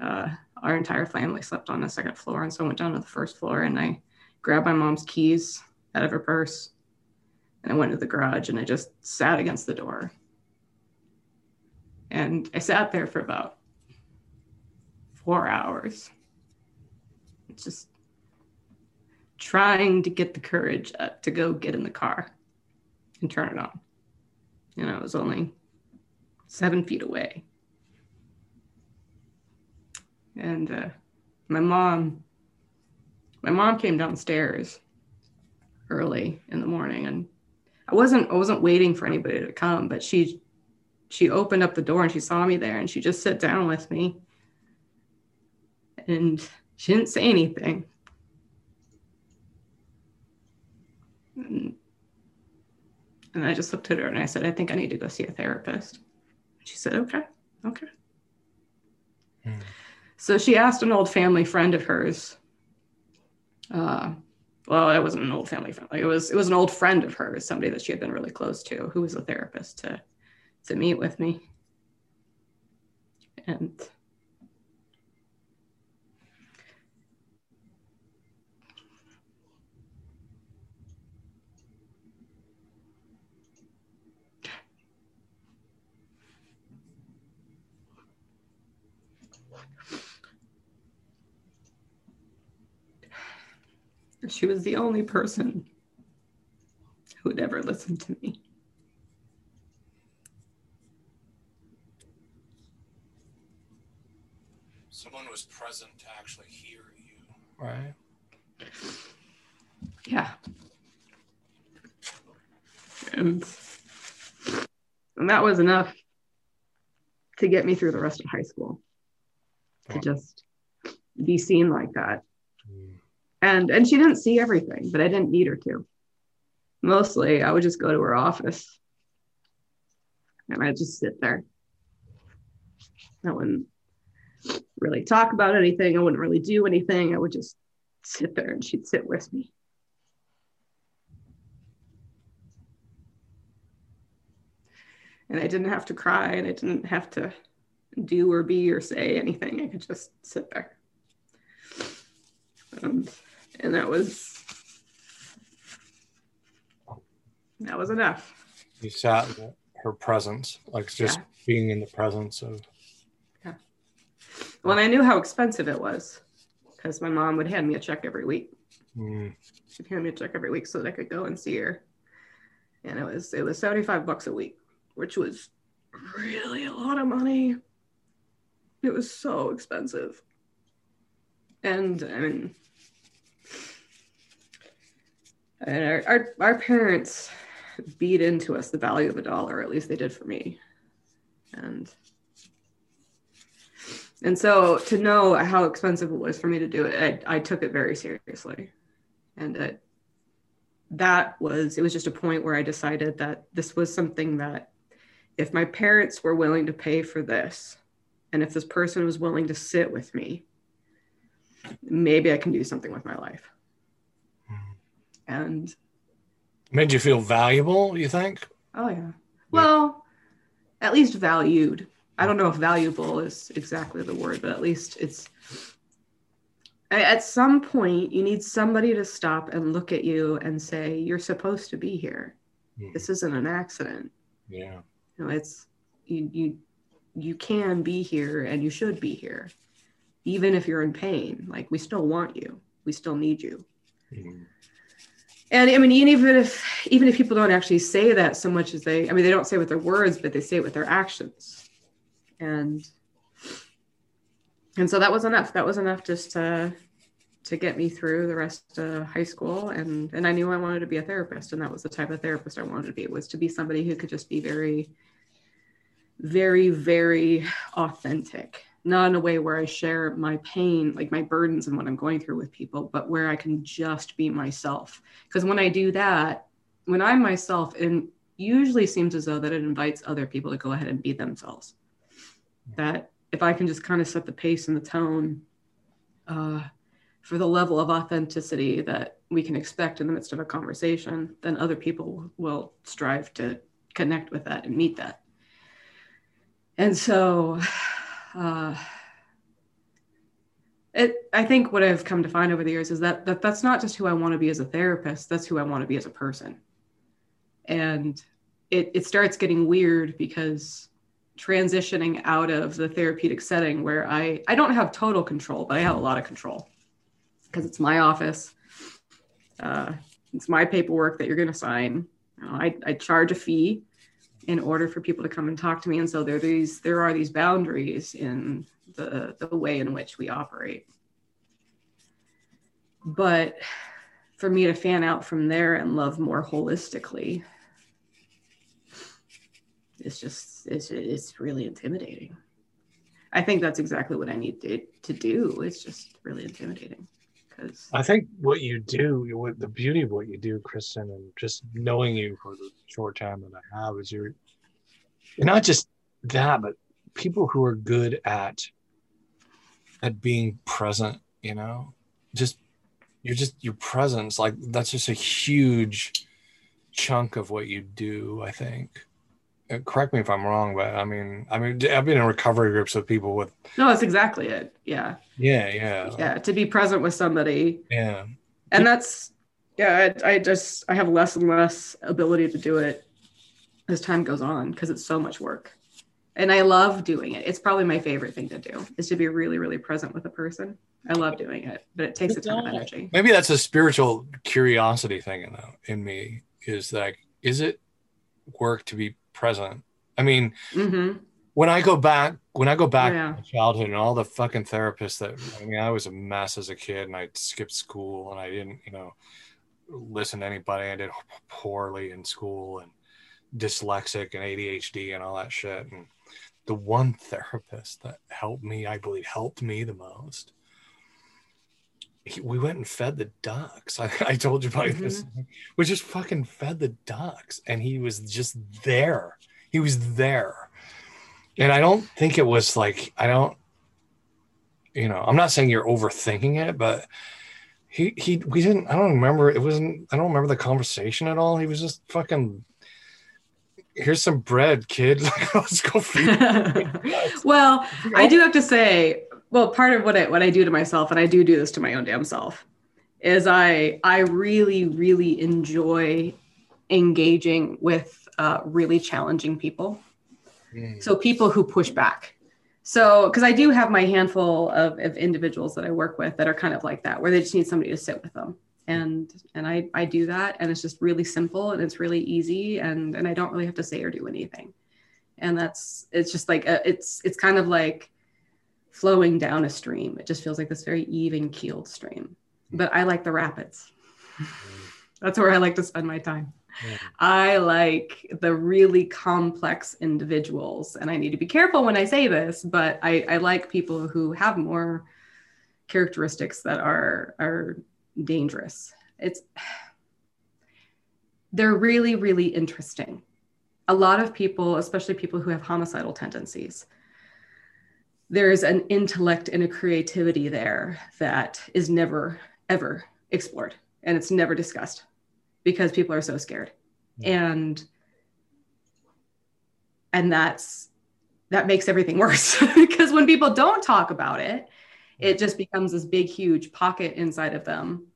Uh, our entire family slept on the second floor. And so I went down to the first floor and I grabbed my mom's keys out of her purse and I went to the garage and I just sat against the door and I sat there for about four hours, just trying to get the courage up to go get in the car and turn it on. Know, it was only seven feet away. And uh, my mom, my mom came downstairs early in the morning, and I wasn't I wasn't waiting for anybody to come, but she she opened up the door and she saw me there and she just sat down with me. And she didn't say anything. And, and i just looked at her and i said i think i need to go see a therapist. She said okay okay. Hmm. so she asked an old family friend of hers uh, well it wasn't an old family friend like it was it was an old friend of hers somebody that she had been really close to who was a therapist to to meet with me. And she was the only person who would ever listen to me. Someone was present to actually hear you. Right. Yeah. And, and that was enough to get me through the rest of high school. To just be seen like that. Mm. And and she didn't see everything, but I didn't need her to. Mostly I would just go to her office and I'd just sit there. I wouldn't really talk about anything. I wouldn't really do anything. I would just sit there and she'd sit with me. And I didn't have to cry and I didn't have to do or be or say anything. I could just sit there. Um, and that was that was enough. You sat in her presence, like just yeah. being in the presence of well, I knew how expensive it was because my mom would hand me a check every week. Mm. She'd hand me a check every week so that I could go and see her. And it was it was 75 bucks a week, which was really a lot of money. It was so expensive. And I mean and our, our, our parents beat into us the value of a dollar, at least they did for me. And and so to know how expensive it was for me to do it, I, I took it very seriously. And it, that was, it was just a point where I decided that this was something that if my parents were willing to pay for this, and if this person was willing to sit with me, maybe I can do something with my life. Hmm. And made you feel valuable, you think? Oh, yeah. Well, at least valued I don't know if valuable is exactly the word, but at least it's at some point you need somebody to stop and look at you and say you're supposed to be here. Mm. This isn't an accident. Yeah. You know, it's you you you can be here and you should be here. Even if you're in pain, like we still want you. We still need you. Mm. And I mean, even if even if people don't actually say that so much as they, I mean, they don't say it with their words, but they say it with their actions and and so that was enough. That was enough just to to get me through the rest of high school. And and I knew I wanted to be a therapist and that was the type of therapist I wanted to be was to be somebody who could just be very very very authentic. Not in a way where I share my pain like my burdens and what I'm going through with people but where I can just be myself. Because when I do that when I'm myself it usually seems as though that it invites other people to go ahead and be themselves that if I can just kind of set the pace and the tone uh, for the level of authenticity that we can expect in the midst of a conversation, then other people will strive to connect with that and meet that. And so, uh, it, I think what I've come to find over the years is that, that that's not just who I want to be as a therapist, that's who I want to be as a person. And it, it starts getting weird because transitioning out of the therapeutic setting where I, I don't have total control, but I have a lot of control because it's my office. Uh, it's my paperwork that you're going to sign. You know, I, I charge a fee in order for people to come and talk to me. And so there are these, there are these boundaries in the, the way in which we operate. But for me to fan out from there and love more holistically, it's just, it's, it's really intimidating. I think that's exactly what I need to, to do. It's just really intimidating because I think what you do, what the beauty of what you do, Kristen, and just knowing you for the short time that I have is you're, you're not just that, but people who are good at at being present. You know, just you're just your presence. Like that's just a huge chunk of what you do. I think. Uh, correct me if I'm wrong, but I mean, I mean, I've been in recovery groups with people with. No, that's exactly it. Yeah. Yeah, yeah. Yeah, to be present with somebody. Yeah. And that's, yeah, I, I just, I have less and less ability to do it as time goes on because it's so much work. And I love doing it. It's probably my favorite thing to do is to be really, really present with a person. I love doing it, but it takes a ton of energy. Maybe that's a spiritual curiosity thing in, in me is like, is it work to be present. I mean, mm-hmm. when I go back, when I go back Yeah. to childhood and all the fucking therapists that I mean, I was a mess as a kid and I skipped school and I didn't, you know, listen to anybody. I did poorly in school and dyslexic and ADHD and all that shit. And the one therapist that helped me, I believe, helped me the most. He, we went and fed the ducks. I, I told you about this. Mm-hmm. We just fucking fed the ducks, and he was just there. He was there, and I don't think it was like I don't. You know, I'm not saying you're overthinking it, but he he we didn't. I don't remember. It wasn't. I don't remember the conversation at all. He was just fucking. Here's some bread, kid. Let's go feed. well, I do have to say, well, part of what I what I do to myself, and I do do this to my own damn self, is I I really really enjoy engaging with uh, really challenging people. So people who push back. So because I do have my handful of, of individuals that I work with that are kind of like that, where they just need somebody to sit with them. And and I I do that, and it's just really simple and it's really easy, and and I don't really have to say or do anything. And that's it's just like a, it's it's kind of like flowing down a stream. It just feels like this very even keeled stream. But I like the rapids. That's where I like to spend my time. I like the really complex individuals, and I need to be careful when I say this, but I, I like people who have more characteristics that are are dangerous. It's they're really, really interesting. A lot of people, especially people who have homicidal tendencies, there's an intellect and a creativity there that is never, ever explored and it's never discussed because people are so scared. Mm-hmm. And and that's that makes everything worse because when people don't talk about it, mm-hmm. it just becomes this big, huge pocket inside of them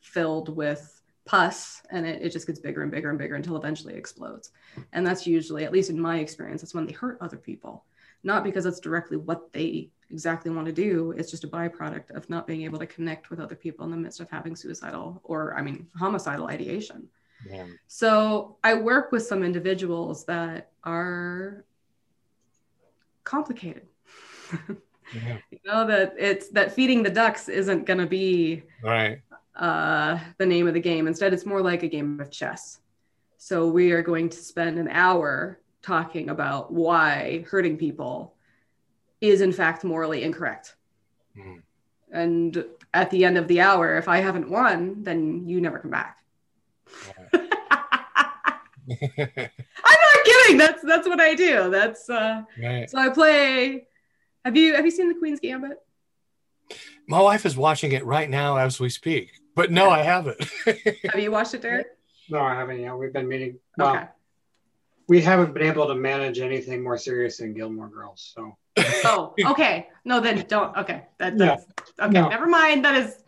filled with pus and it, it just gets bigger and bigger and bigger until eventually explodes. And that's usually, at least in my experience, that's when they hurt other people. Not because it's directly what they exactly want to do. It's just a byproduct of not being able to connect with other people in the midst of having suicidal or, I mean, homicidal ideation. Yeah. So I work with some individuals that are complicated. Yeah. you know that it's that feeding the ducks isn't going to be Right. uh, the name of the game. Instead, it's more like a game of chess. So we are going to spend an hour talking about why hurting people is in fact morally incorrect. Hmm. And at the end of the hour, if I haven't won, then you never come back. I'm not kidding. That's that's what I do. That's uh right. so I play have you have you seen the Queen's Gambit? My wife is watching it right now as we speak. But no, I haven't. Have you watched it, Derek? No, I haven't yet. We've been meeting. Well, Okay. We haven't been able to manage anything more serious than Gilmore Girls. So Oh, okay. No, then don't. Okay, that, Yeah. that's okay. No. Never mind. That is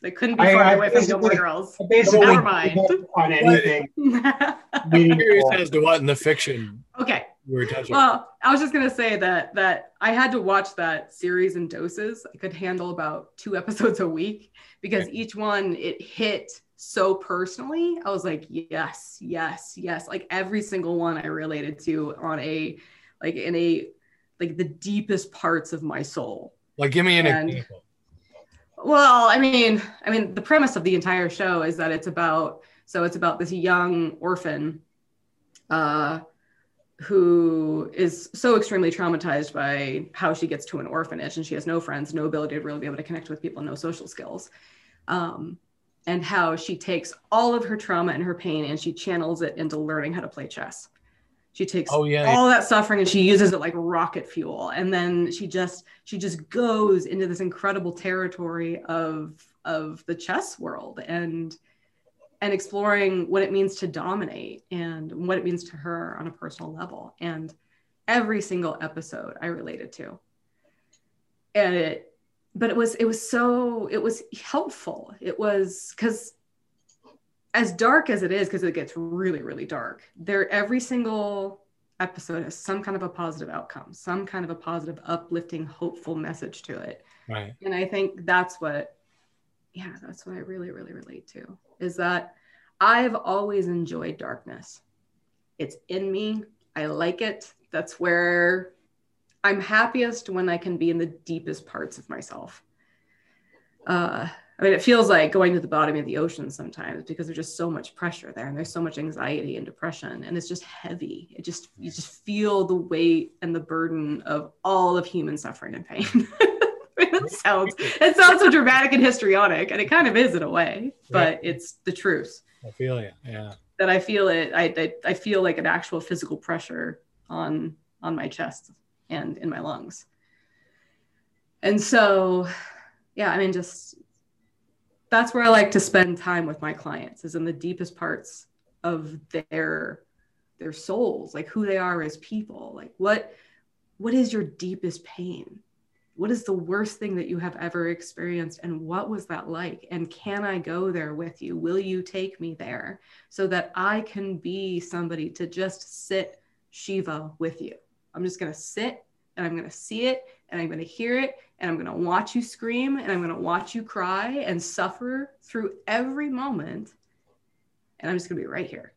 that couldn't be I- far away from Gilmore Girls. I basically Never mind. on anything Curious as to what in the fiction okay. we were touching. Well, I was just gonna say that that I had to watch that series in doses. I could handle about two episodes a week because each one it hit so personally. I was like, yes, yes, yes. Like every single one I related to on a like in a like the deepest parts of my soul. like, give me an and- example. Well, I mean, I mean, the premise of the entire show is that it's about so it's about this young orphan uh, who is so extremely traumatized by how she gets to an orphanage and she has no friends, no ability to really be able to connect with people, no social skills. Um, and how she takes all of her trauma and her pain and she channels it into learning how to play chess. She takes Oh, yeah, all that suffering and she uses it like rocket fuel. And then she just she just goes into this incredible territory of of the chess world and and exploring what it means to dominate and what it means to her on a personal level. And every single episode I related to. And it but it was it was so it was helpful. It was because as dark as it is, because it gets really, really dark, there every single episode has some kind of a positive outcome, some kind of a positive, uplifting, hopeful message to it. Right. And I think that's what, yeah, that's what I really, really relate to is that I've always enjoyed darkness. It's in me. I like it. That's where I'm happiest when I can be in the deepest parts of myself. Uh, I mean, it feels like going to the bottom of the ocean sometimes because there's just so much pressure there and there's so much anxiety and depression and it's just heavy. It just, you just feel the weight and the burden of all of human suffering and pain. it sounds, it sounds so dramatic and histrionic and it kind of is in a way, but it's the truth I feel you. Yeah. that I feel it. I, I, I feel like an actual physical pressure on, on my chest and in my lungs. And so, yeah, I mean, just that's where I like to spend time with my clients is in the deepest parts of their their souls, like who they are as people. Like what what is your deepest pain? What is the worst thing that you have ever experienced and what was that like? And can I go there with you? Will you take me there so that I can be somebody to just sit Shiva with you? I'm just going to sit and I'm going to see it and I'm going to hear it and I'm going to watch you scream and I'm going to watch you cry and suffer through every moment. And I'm just going to be right here.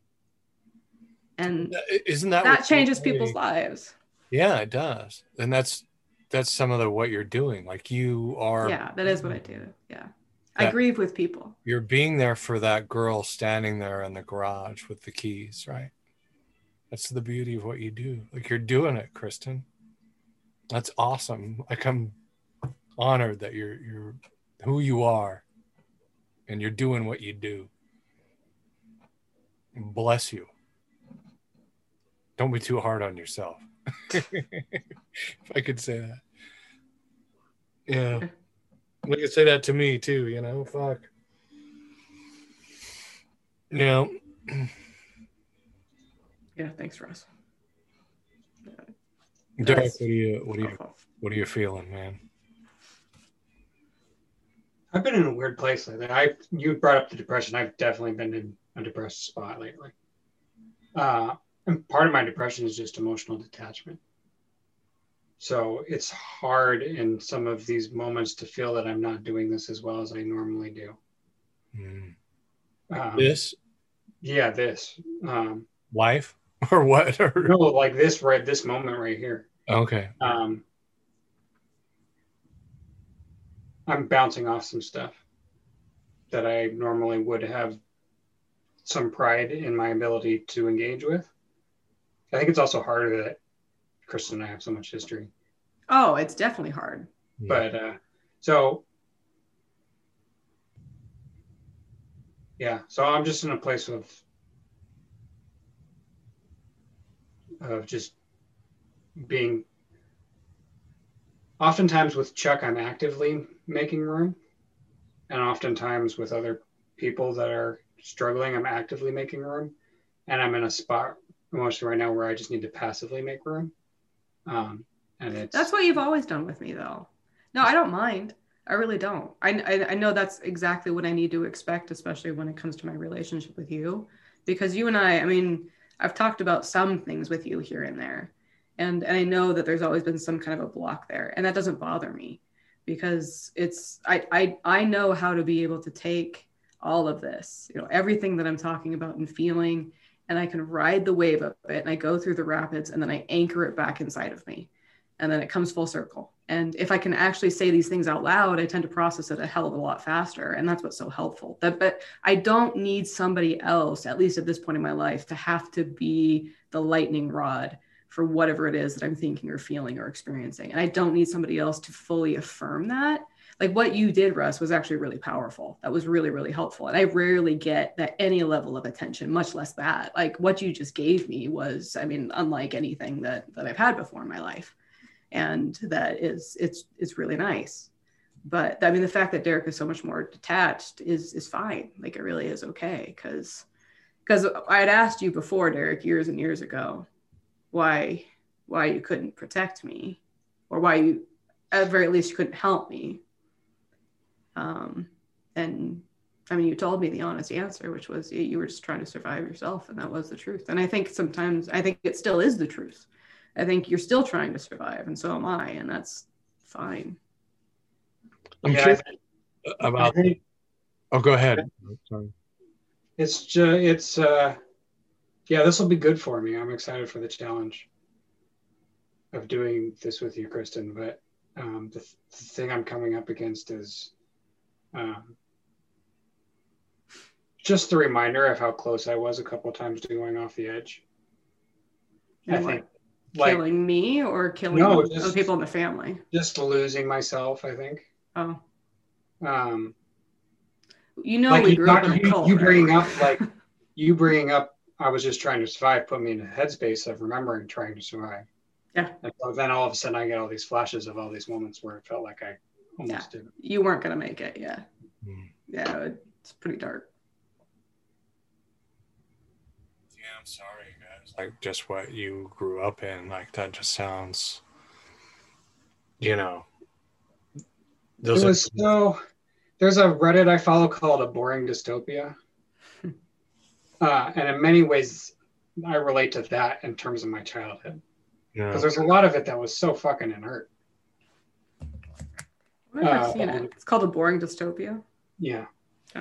And Isn't that that changes people's lives. Yeah, it does. And that's that's some of the what you're doing. Like you are Yeah, that is what I do. Yeah. I grieve with people. you're being there for that girl standing there in the garage with the keys, right? That's the beauty of what you do. Like you're doing it, Kristen. That's awesome. Like I'm honored that you're you're who you are and you're doing what you do. Bless you. Don't be too hard on yourself. if I could say that. Yeah. We could say that to me too, you know. Fuck. Yeah. Yeah, thanks, Russ. Derek, Yes. what do you what do you what are you feeling, man? I've been in a weird place lately. I you brought up the depression. I've definitely been in a depressed spot lately. Uh, and part of my depression is just emotional detachment. So it's hard in some of these moments to feel that I'm not doing this as well as I normally do. Hmm. Um, This yeah, this. Um, life or what? Or, no, like this right this moment right here. okay. Um, I'm bouncing off some stuff that I normally would have some pride in my ability to engage with. I think it's also harder that Kristen and I have so much history. Oh, it's definitely hard. But uh, so, yeah, so I'm just in a place of of just being. Oftentimes with Chuck, I'm actively making room, and oftentimes with other people that are struggling, I'm actively making room, and I'm in a spot emotionally right now where I just need to passively make room. Um, and it's That's what you've always done with me, though. No, I don't mind. I really don't. I, I, I know that's exactly what I need to expect, especially when it comes to my relationship with you. Because you and I, I mean, I've talked about some things with you here and there. And, and I know that there's always been some kind of a block there. And that doesn't bother me because it's, I, I, I know how to be able to take all of this, you know, everything that I'm talking about and feeling, and I can ride the wave of it. And I go through the rapids and then I anchor it back inside of me. And then it comes full circle. And if I can actually say these things out loud, I tend to process it a hell of a lot faster. And that's what's so helpful. That but I don't need somebody else, at least at this point in my life, to have to be the lightning rod for whatever it is that I'm thinking or feeling or experiencing. And I don't need somebody else to fully affirm that. Like what you did, Russ, was actually really powerful. That was really, really helpful. And I rarely get that any level of attention, much less that. Like what you just gave me was, I mean, unlike anything that that I've had before in my life and that is it's it's really nice. But i mean the fact that derek is so much more detached is is fine. Like it really is okay because because i had asked you before derek years and years ago why why you couldn't protect me or why you at very least you couldn't help me. Um and i mean you told me the honest answer which was you were just trying to survive yourself and that was the truth. And i think sometimes i think it still is the truth I think you're still trying to survive, and so am I, and that's fine. I'm Yeah, curious about. I think Oh, go ahead. Sorry. it's just it's uh yeah this will be good for me i'm excited for the challenge of doing this with you kristen but um the, th- the thing i'm coming up against is um just the reminder of how close i was a couple of times to going off the edge i And what, think like killing me or killing No, other just- people in the family. just losing myself i think Oh, um you know like we you, grew up in talk- a you, cult. you right? bringing up like you bringing up i was just trying to survive put me in a headspace of remembering trying to survive Yeah. and so then all of a sudden i get all these flashes of all these moments where it felt like i almost did you weren't gonna make it. Yeah, Hmm. yeah, it's pretty dark. Yeah, I'm sorry, guys. Like just what you grew up in, like that just sounds, you know. Those it are- so there's a reddit i follow called a boring dystopia uh, and in many ways i relate to that in terms of my childhood you know, because there's a lot of it that was so fucking inert I've never Uh, seen it. It's called a boring dystopia. Yeah.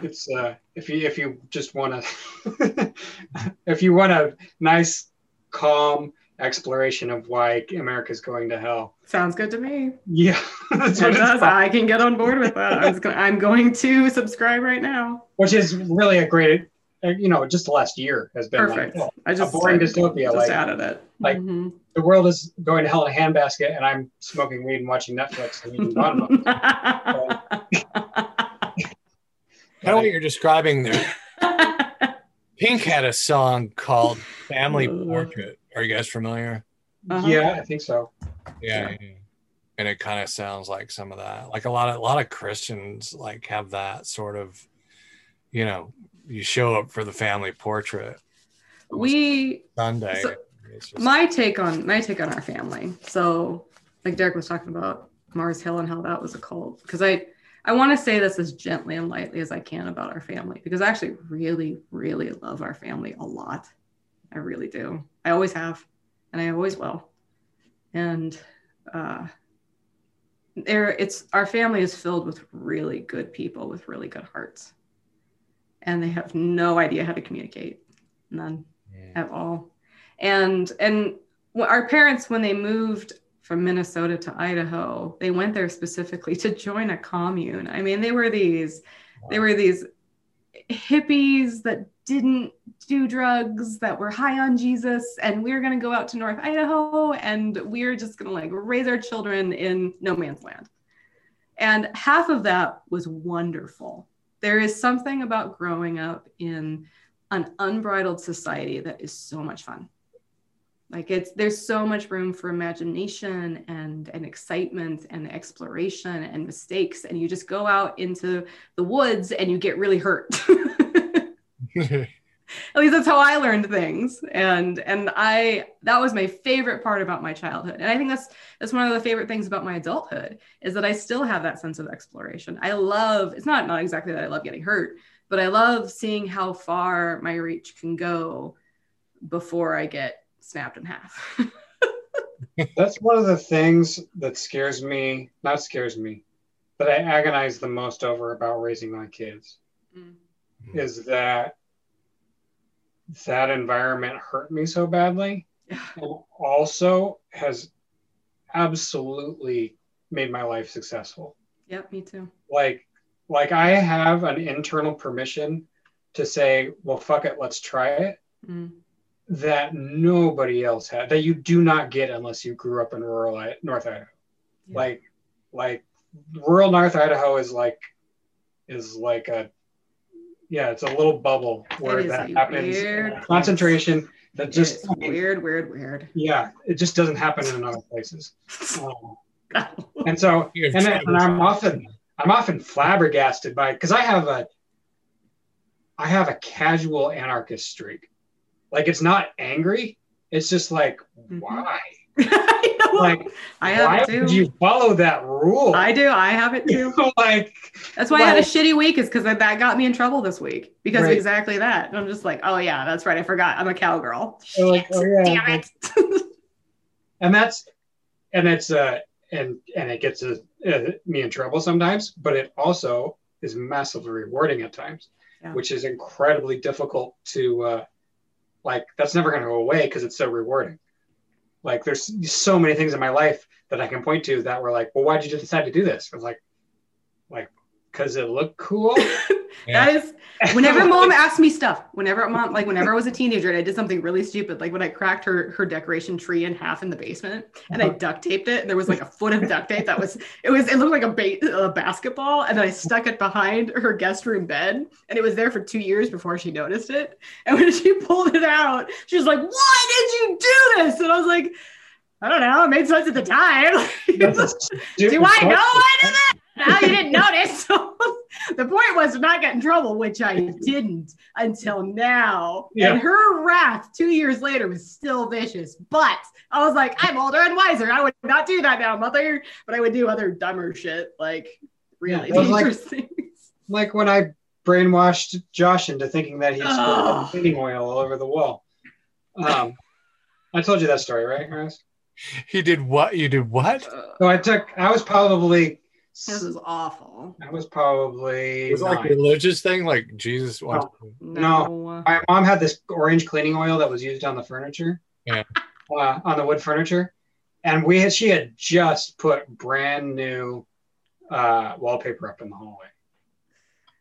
It's uh if you if you just want to if you want a nice calm exploration of why America's going to hell. Sounds good to me. Yeah. That's It does. I can get on board with that. I was gonna, I'm going to subscribe right now. Which is really a great uh, you know, just the last year has been Perfect. like oh, I just boring I dystopia, Just like- added it. like- Mhm. the world is going to hell in a handbasket and I'm smoking weed and watching Netflix and eating kind of what you're describing there. Pink had a song called "Family Portrait." Are you guys familiar? Uh-huh. Yeah, I think so. Yeah, yeah. and it kind of sounds like some of that. Like a lot of a lot of Christians like have that sort of, you know, you show up for the family portrait we Sunday. So- just- my take on my take on our family so like derek was talking about mars hill and how that was a cult because i i want to say this as gently and lightly as i can about our family because i actually really really love our family a lot. I really do. I always have and i always will. And uh there it's our family is filled with really good people with really good hearts. And they have no idea how to communicate. None at all. And and our parents when they moved from Minnesota to Idaho. They went there specifically to join a commune. I mean, they were these they were these hippies that didn't do drugs that were high on Jesus and we are going to go out to North Idaho and we are just going to like raise our children in no man's land. And half of that was wonderful. There is something about growing up in an unbridled society that is so much fun. Like it's there's so much room for imagination and and excitement and exploration and mistakes and you just go out into the woods and you get really hurt. At least that's how I learned things. And and I that was my favorite part about my childhood. And I think that's that's one of the favorite things about my adulthood is that I still have that sense of exploration. I love it's not not exactly that I love getting hurt, but I love seeing how far my reach can go before I get snapped in half. That's one of the things that scares me, not scares me, but I agonize the most over about raising my kids Mm. is that that environment hurt me so badly and also has absolutely made my life successful. Yep, me too. Like like I have an internal permission to say, well fuck it, let's try it. Mm. That nobody else had, that you do not get unless you grew up in rural I- North Idaho. Yeah. Like, like rural North Idaho is like, is like a, yeah, it's a little bubble where that happens. weird Concentration that just, It's weird, weird, weird. yeah, it just doesn't happen in other places. Um, and so, and, and I'm often, I'm often flabbergasted by, because I have a, I have a casual anarchist streak. Like it's not angry. It's just like, Mhm. why? I. Like, I have why it too. you follow that rule? I do. I have it too. like, That's why I had a shitty week, is because that got me in trouble this week because of Right. exactly that. And I'm just like, oh yeah, that's right. I forgot. I'm a cowgirl. You're like, oh, yeah, damn it. and that's, and it's, uh, and and it gets uh, uh, me in trouble sometimes, but it also is massively rewarding at times, Yeah. which is incredibly difficult to, uh, like, that's never going to go away because it's so rewarding. Like, there's so many things in my life that I can point to that were like, well, why did you decide to do this? I was like, like, because it looked cool. That is whenever mom asked me stuff, whenever mom, like whenever I was a teenager and I did something really stupid, like when I cracked her her decoration tree in half in the basement and I uh-huh. duct taped it, and there was like a foot of duct tape that was it was it looked like a, ba- a basketball, and then I stuck it behind her guest room bed, and it was there for two years before she noticed it. And when she pulled it out, she was like, "Why did you do this?" And I was like, "I don't know, it made sense at the time." Do I know I did that? Now you didn't notice. the point was to not get in trouble, which I didn't until now. Yeah. And her wrath two years later was still vicious. But I was like, I'm older and wiser. I would not do that now, mother. But I would do other dumber shit, like really Yeah, it was like- things. like when I brainwashed Josh into thinking that he Oh. spilled cleaning oil all over the wall. Um, I told you that story, right, Chris? He did what? You did what? So I took. I was probably. This is awful. That was probably. It was like a religious thing, like Jesus wants. No. My mom had this orange cleaning oil that was used on the furniture. Yeah. Uh, on the wood furniture, and we had. She had just put brand new uh, wallpaper up in the hallway,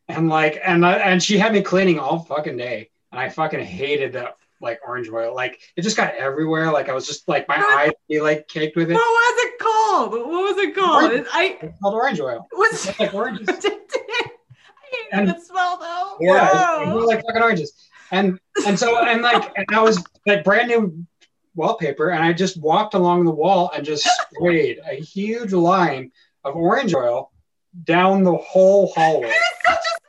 and like, and I, and she had me cleaning all fucking day, and I fucking hated that like orange oil. Like it just got everywhere. Like I was just like my eyes be like caked with it. What was it called? What was it called? Orange. I It's called orange oil. was It's like oranges. I hate the smell though. Yeah, Whoa. it smelled like fucking oranges. And and so and like and I was like brand new wallpaper, and I just walked along the wall and just sprayed a huge line of orange oil down the whole hallway. Such a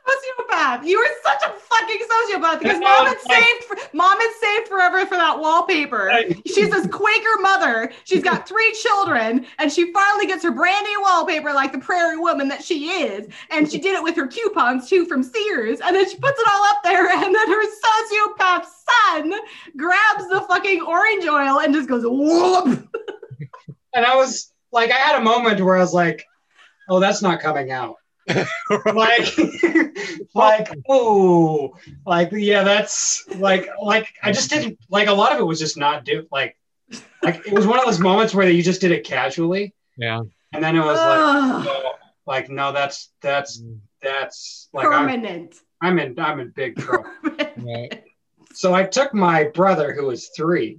sociopath. You were such a fucking sociopath because mom had saved for, mom had saved forever for that wallpaper. She's this Quaker mother. She's got three children, and she finally gets her brand new wallpaper like the prairie woman that she is. And she did it with her coupons too from Sears. And then she puts it all up there, and then her sociopath son grabs the fucking orange oil and just goes whoop. And I was like, I had a moment where I was like, oh, that's not coming out. like like oh like yeah that's like like i just didn't like a lot of it was just not do like Like it was one of those moments where you just did it casually, Yeah. and then it was like, ah. no, like no, that's that's mm. that's like I'm, permanent. I'm in I'm in big trouble. Right. So I took my brother, who was three,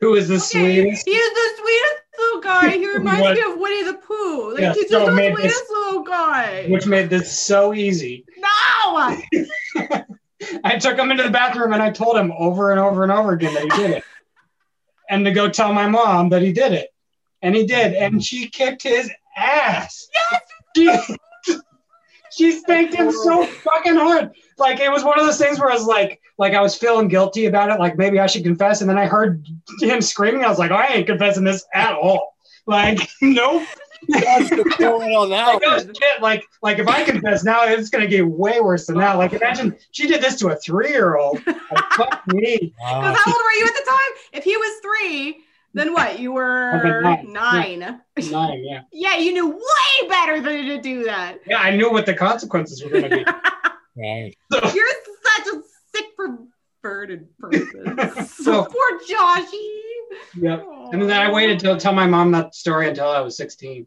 who is the Okay, sweetest. is the sweetest little guy. He reminds What? me of Winnie the Pooh. Like Yeah, he's so just made this- sweetest little guy. Which made this so easy. no! I took him into the bathroom and I told him over and over and over again that he did it. and to go tell my mom that he did it. And he did. And she kicked his ass. Yes! She, she spanked him so fucking hard. Like it was one of those things where I was like, like I was feeling guilty about it. Like maybe I should confess. And then I heard him screaming. I was like, oh, I ain't confessing this at all. Like, nope. What's going on now? Like, oh, shit, like, like if I confess now, it's gonna get way worse than that. Like, imagine she did this to a three-year-old. Like, fuck me. Wow. Because how old were you at the time? If he was three, then what? You were nine. nine. Nine, yeah, Yeah, you knew way better than to do that. yeah. I knew what the consequences were gonna be. Right. So. You're such a sick perverted person. So- poor Joshy. Yeah. And then I waited to tell my mom that story until I was 16.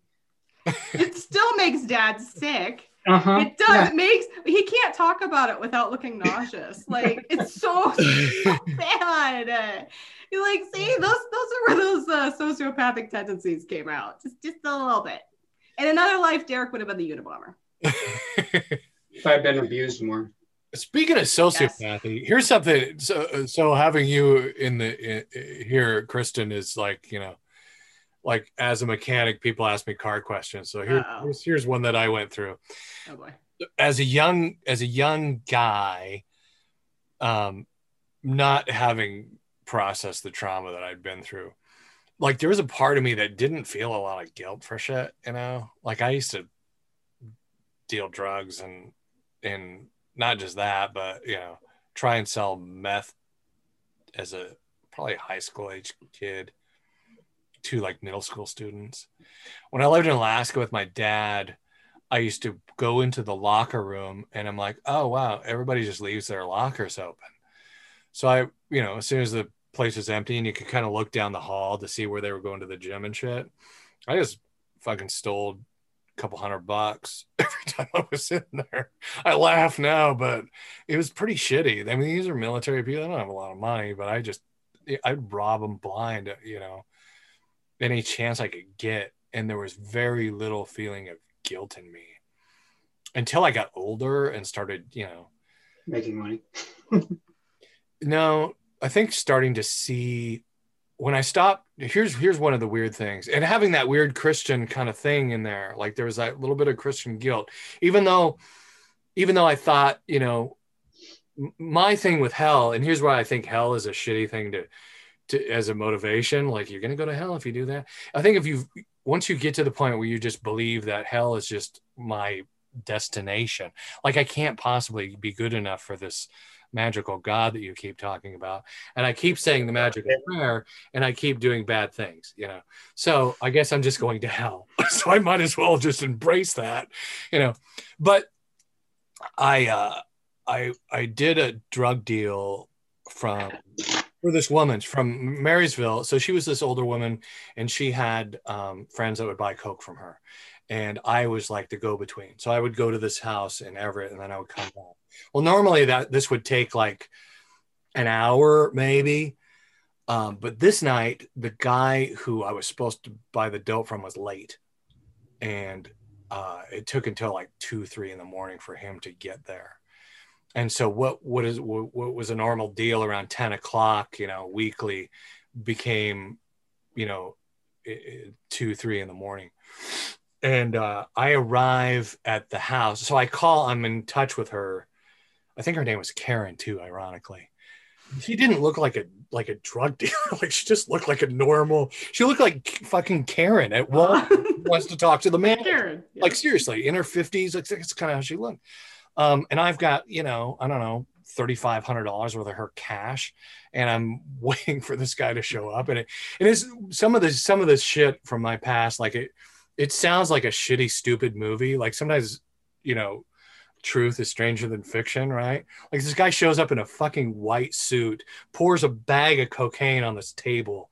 It still makes dad sick. Uh huh. It does. It makes he can't talk about it without looking nauseous. Like it's so, so bad. You're like, see, those those are where those uh, sociopathic tendencies came out. Just just a little bit. In another life, Derek would have been the Unabomber. If I'd been abused more. Speaking of sociopathy, here's something. So, so having you in the in, here, Kristen, is like you know, like as a mechanic, people ask me car questions. So here, here's, here's one that I went through. Oh boy. As a young as a young guy, um, not having processed the trauma that I'd been through, like there was a part of me that didn't feel a lot of guilt for shit. You know, like I used to deal drugs and and not just that, but you know, try and sell meth as a probably high school age kid to like middle school students. When I lived in Alaska with my dad, I used to go into the locker room and I'm like, oh wow, everybody just leaves their lockers open. So I, you know, as soon as the place was empty and you could kind of look down the hall to see where they were going to the gym and shit, I just fucking stole a couple hundred bucks every time I was in there. I laugh now, but it was pretty shitty. I mean, these are military people. They don't have a lot of money, but I just, I'd rob them blind, uh, you know, any chance I could get. And there was very little feeling of guilt in me until I got older and started, you know, Making money. no, I think starting to see when I stopped. Here's here's one of the weird things, and having that weird Christian kind of thing in there, like there was that little bit of Christian guilt, even though, even though I thought, you know, my thing with hell, and here's why I think hell is a shitty thing to, to as a motivation. Like you're gonna go to hell if you do that. I think if you once you get to the point where you just believe that hell is just my destination, like I can't possibly be good enough for this magical God that you keep talking about. And I keep saying the magical prayer and I keep doing bad things, you know. So I guess I'm just going to hell. so I might as well just embrace that, you know. But I uh I I did a drug deal from for this woman from Marysville. So she was this older woman and she had um, friends that would buy Coke from her. And I was like the go between. So I would go to this house in Everett and then I would come back. Well, normally that this would take like an hour, maybe. Um, but this night, the guy who I was supposed to buy the dope from was late, and uh, it took until like two, three in the morning for him to get there. And so, what what is what, what was a normal deal around ten o'clock, you know, weekly, became, you know, two, three in the morning and uh, I arrive at the house. So I call. I'm in touch with her. I think her name was Karen too. Ironically, she didn't look like a like a drug dealer. like she just looked like a normal. She looked like fucking Karen at Walmart wants to talk to the man. Karen. yeah. Like seriously, in her fifties. Like that's kind of how she looked. Um, and I've got you know I don't know thirty five hundred dollars worth of her cash, and I'm waiting for this guy to show up. And it it is some of this some of this shit from my past. Like it it sounds like a shitty stupid movie. Like sometimes you know truth is stranger than fiction, right? Like this guy shows up in a fucking white suit, pours a bag of cocaine on this table,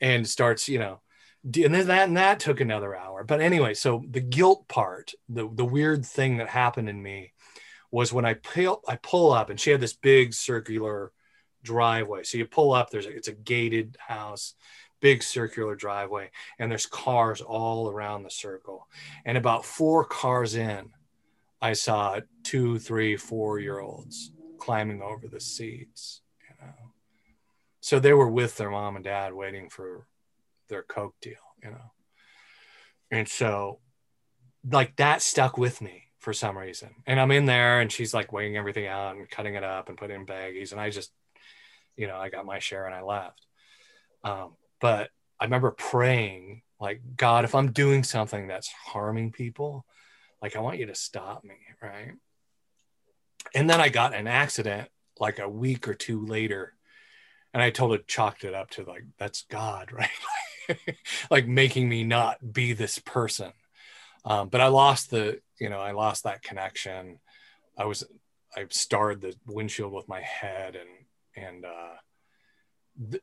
and starts, you know, and then that and that took another hour. But anyway, so the guilt part, the the weird thing that happened in me was when I pull I pull up and she had this big circular driveway. So you pull up, there's a, it's a gated house, big circular driveway, and there's cars all around the circle. And about four cars in, I saw two, three, four year olds climbing over the seats, you know. So they were with their mom and dad waiting for their Coke deal, you know. And so like that stuck with me for some reason. And I'm in there and she's like weighing everything out and cutting it up and putting in baggies. And I just, you know, I got my share and I left. Um, but I remember praying, like, God, if I'm doing something that's harming people, like, I want you to stop me. Right. And then I got an accident like a week or two later. And I it, chalked it up to like, that's God, right? like making me not be this person. Um, but I lost the, you know, I lost that connection. I was, I starred the windshield with my head and, and, uh,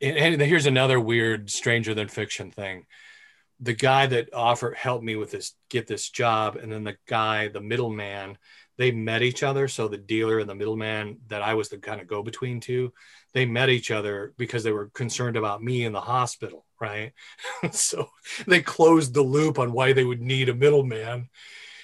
and here's another weird stranger than fiction thing the guy that offered helped me with this get this job and then the guy the middleman they met each other. So the dealer and the middleman that i was the kind of go between to they met each other because they were concerned about me in the hospital right? So they closed the loop on why they would need a middleman.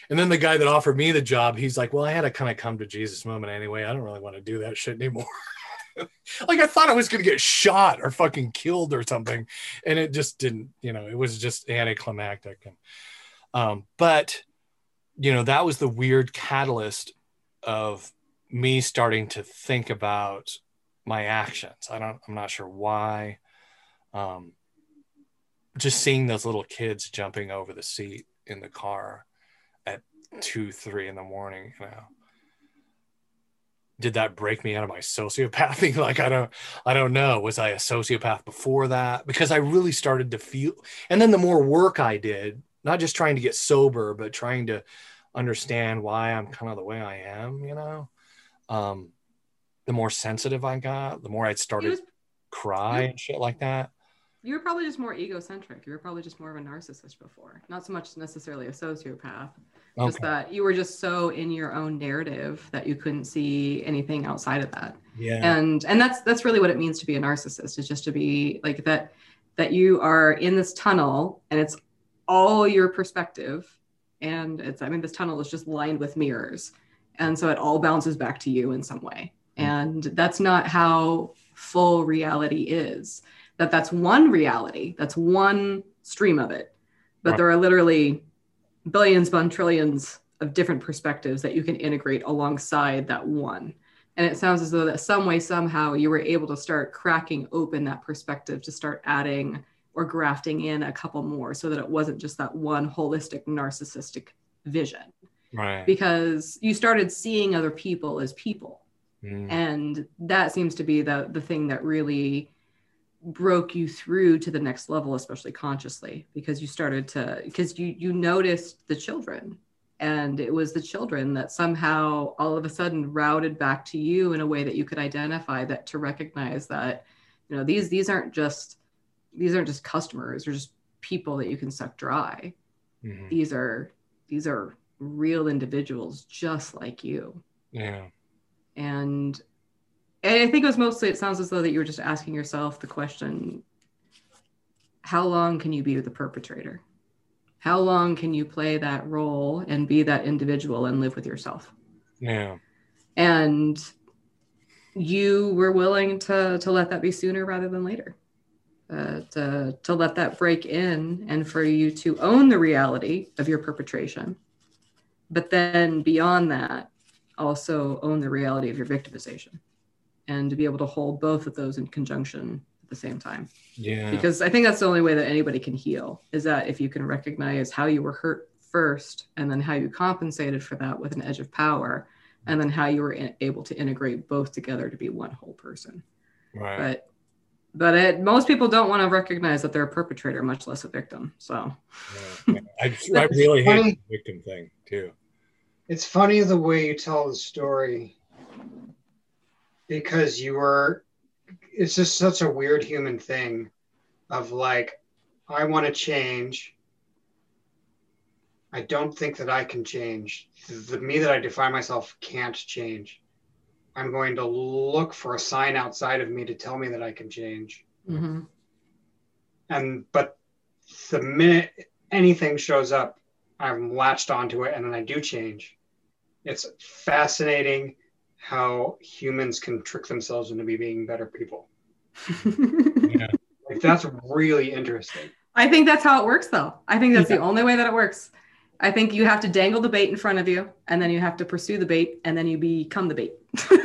And then the guy that offered me the job he's like well i had to kind of come to jesus moment anyway. I don't really want to do that shit anymore like I thought I was gonna get shot or fucking killed or something, and it just didn't. You know, it was just anticlimactic. And um, but you know, that was the weird catalyst of me starting to think about my actions. I don't. I'm not sure why. Um, just seeing those little kids jumping over the seat in the car at two, three in the morning. You know did that break me out of my sociopathy? Like i don't i don't know. Was i a sociopath before that? Because i really started to feel and then the more work i did not just trying to get sober but trying to understand why i'm kind of the way i am you know? Um the more sensitive i got the more i'd started was, cry and shit like that. You were probably just more egocentric. You were probably just more of a narcissist before. Not so much necessarily a sociopath Okay. Just that you were just so in your own narrative that you couldn't see anything outside of that. Yeah. And and that's that's really what it means to be a narcissist is just to be like that that you are in this tunnel and it's all your perspective and it's I mean this tunnel is just lined with mirrors. And so it all bounces back to you in some way. Mm-hmm. And that's not how full reality is. That that's one reality. That's one stream of it. But right. there are literally billions upon trillions of different perspectives that you can integrate alongside that one. And it sounds as though that some way, somehow, you were able to start cracking open that perspective to start adding or grafting in a couple more so that it wasn't just that one holistic narcissistic vision. Right. Because you started seeing other people as people. Mm. And that seems to be the the thing that really broke you through to the next level especially consciously because you started to because you you noticed the children. And it was the children that somehow all of a sudden routed back to you in a way that you could identify that to recognize that you know these these aren't just these aren't just customers they're just people that you can suck dry. Mm-hmm. these are these are real individuals just like you. Yeah. And and I think it was mostly, it sounds as though that you were just asking yourself the question how long can you be the perpetrator? How long can you play that role and be that individual and live with yourself? Yeah. And you were willing to, to let that be sooner rather than later. Uh, to, to let that break in and for you to own the reality of your perpetration. But then beyond that, also own the reality of your victimization and to be able to hold both of those in conjunction at the same time. Yeah. Because I think that's the only way that anybody can heal is that if you can recognize how you were hurt first and then how you compensated for that with an edge of power and then how you were in, able to integrate both together to be one whole person. Right. But but it, most people don't want to recognize that they're a perpetrator, much less a victim. So yeah, yeah. I, I really hate the victim thing too. It's funny the way you tell the story because you were, it's just such a weird human thing of like, I want to change. I don't think that I can change. The, the me that I define myself can't change. I'm going to look for a sign outside of me to tell me that I can change. Mm-hmm. And, but the minute anything shows up, I'm latched onto it and then I do change. It's fascinating how humans can trick themselves into be being better people. Yeah. Like that's really interesting. I think that's how it works, though. I think that's the only way that it works. I think you have to dangle the bait in front of you, and then you have to pursue the bait, and then you become the bait.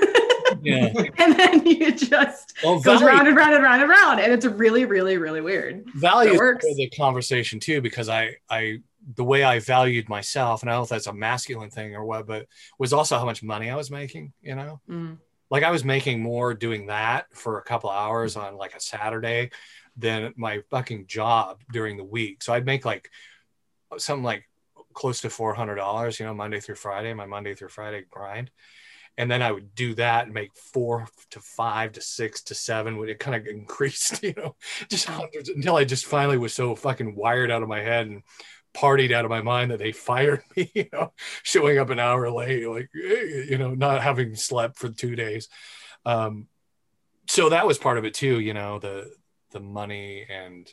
Yeah. and then you just Well, goes value- round and round and round and round, and it's really, really, really weird. value It is works. part of the conversation too because I I the way I valued myself and I don't know if that's a masculine thing or what but was also how much money I was making you know? Mm. like I was making more doing that for a couple hours on like a Saturday than my fucking job during the week. So I'd make like something like close to four hundred dollars you know Monday through Friday my Monday through Friday grind. And then I would do that and make four to five to six to seven when it kind of increased, you know, just hundreds until I just finally was so fucking wired out of my head and partied out of my mind that they fired me, you know, showing up an hour late, like, you know, not having slept for two days. Um, so that was part of it too, you know, the, the money and,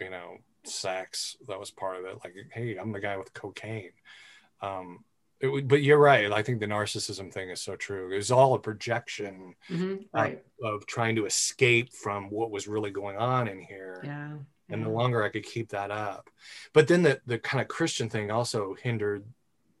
you know, sex, that was part of it. Like, Hey, I'm the guy with cocaine. Um, it, but you're right. I think the narcissism thing is so true. It was all a projection Mhm. uh, Right. of trying to escape from what was really going on in here. Yeah. And the longer I could keep that up, but then the the kind of Christian thing also hindered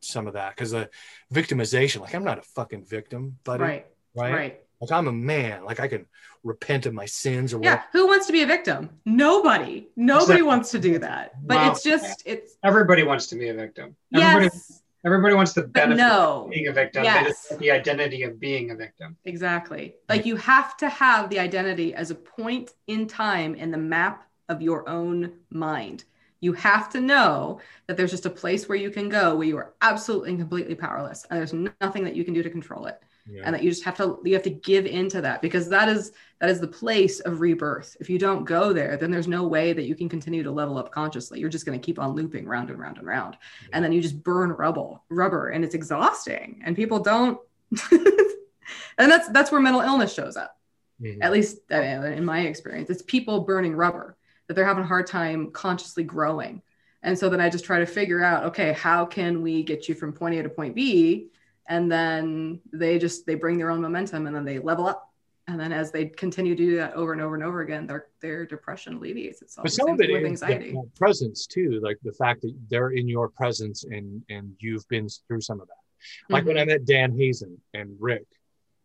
some of that because the victimization. Like I'm not a fucking victim, buddy. Right. Right. Right. Like I'm a man. Like I can repent of my sins or Yeah. what. Who wants to be a victim? Nobody. Nobody Exactly. wants to do that. But Wow. it's just, it's, Everybody wants to be a victim. Everybody, yes. everybody wants the benefit no. of being a victim. Yes. just the identity of being a victim. Exactly. Like you have to have the identity as a point in time in the map of your own mind. You have to know that there's just a place where you can go where you are absolutely and completely powerless and there's nothing that you can do to control it. Yeah. And that you just have to you have to give into that because that is that is the place of rebirth. If you don't go there, then there's no way that you can continue to level up consciously. You're just going to keep on looping round and round and round. And then you just burn rubble, rubber and it's exhausting and people don't and that's that's where mental illness shows up Mhm. at least in my experience it's people burning rubber that they're having a hard time consciously growing. And so then i just try to figure out okay how can we get you from point a to point b? And then they just they bring their own momentum and then they level up. And then as they continue to do that over and over and over again their their depression alleviates itself. But some of it with anxiety. presence too, like the fact that they're in your presence and and you've been through some of that. Like when I mm-hmm. met Dan Hazen and Rick,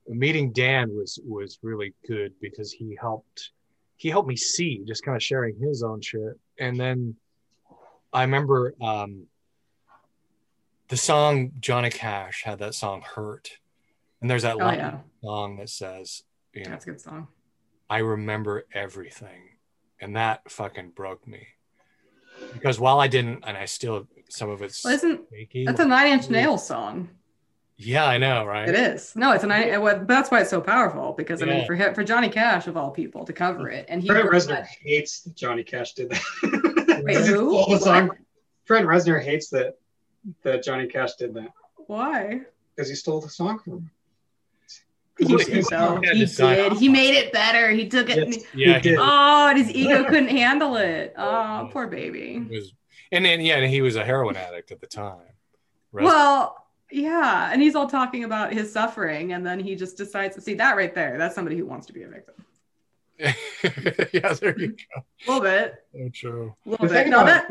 meeting Dan was was really good because he helped he helped me see just kind of sharing his own shit. And then I remember um the song Johnny Cash had that song Hurt. And there's that oh yeah song that says, you know, that's a good song I remember everything. And that fucking broke me. Because while I didn't, and I still, some of it's well, isn't shaky. that's a nine inch nails song yeah, I know, right? It is. No, it's a nine. it was- But that's why it's so powerful because I mean, for him, for Johnny Cash of all people to cover it, and he Trent wrote Reznor that- hates that Johnny Cash did that. Wait, who? stole the song. Trent Reznor hates that that Johnny Cash did that Why? because he stole the song from him. He Well, did he He did. He made it better. He took it. Yes, Yeah, he did. Oh, and his ego couldn't handle it. Oh, poor baby. It was, and then yeah, and he was a heroin addict at the time. Res- Well, yeah, and he's all talking about his suffering, and then he just decides to see that right there. That's somebody who wants to be a victim. yeah, there you go. A little bit, So true. a little The bit. No, that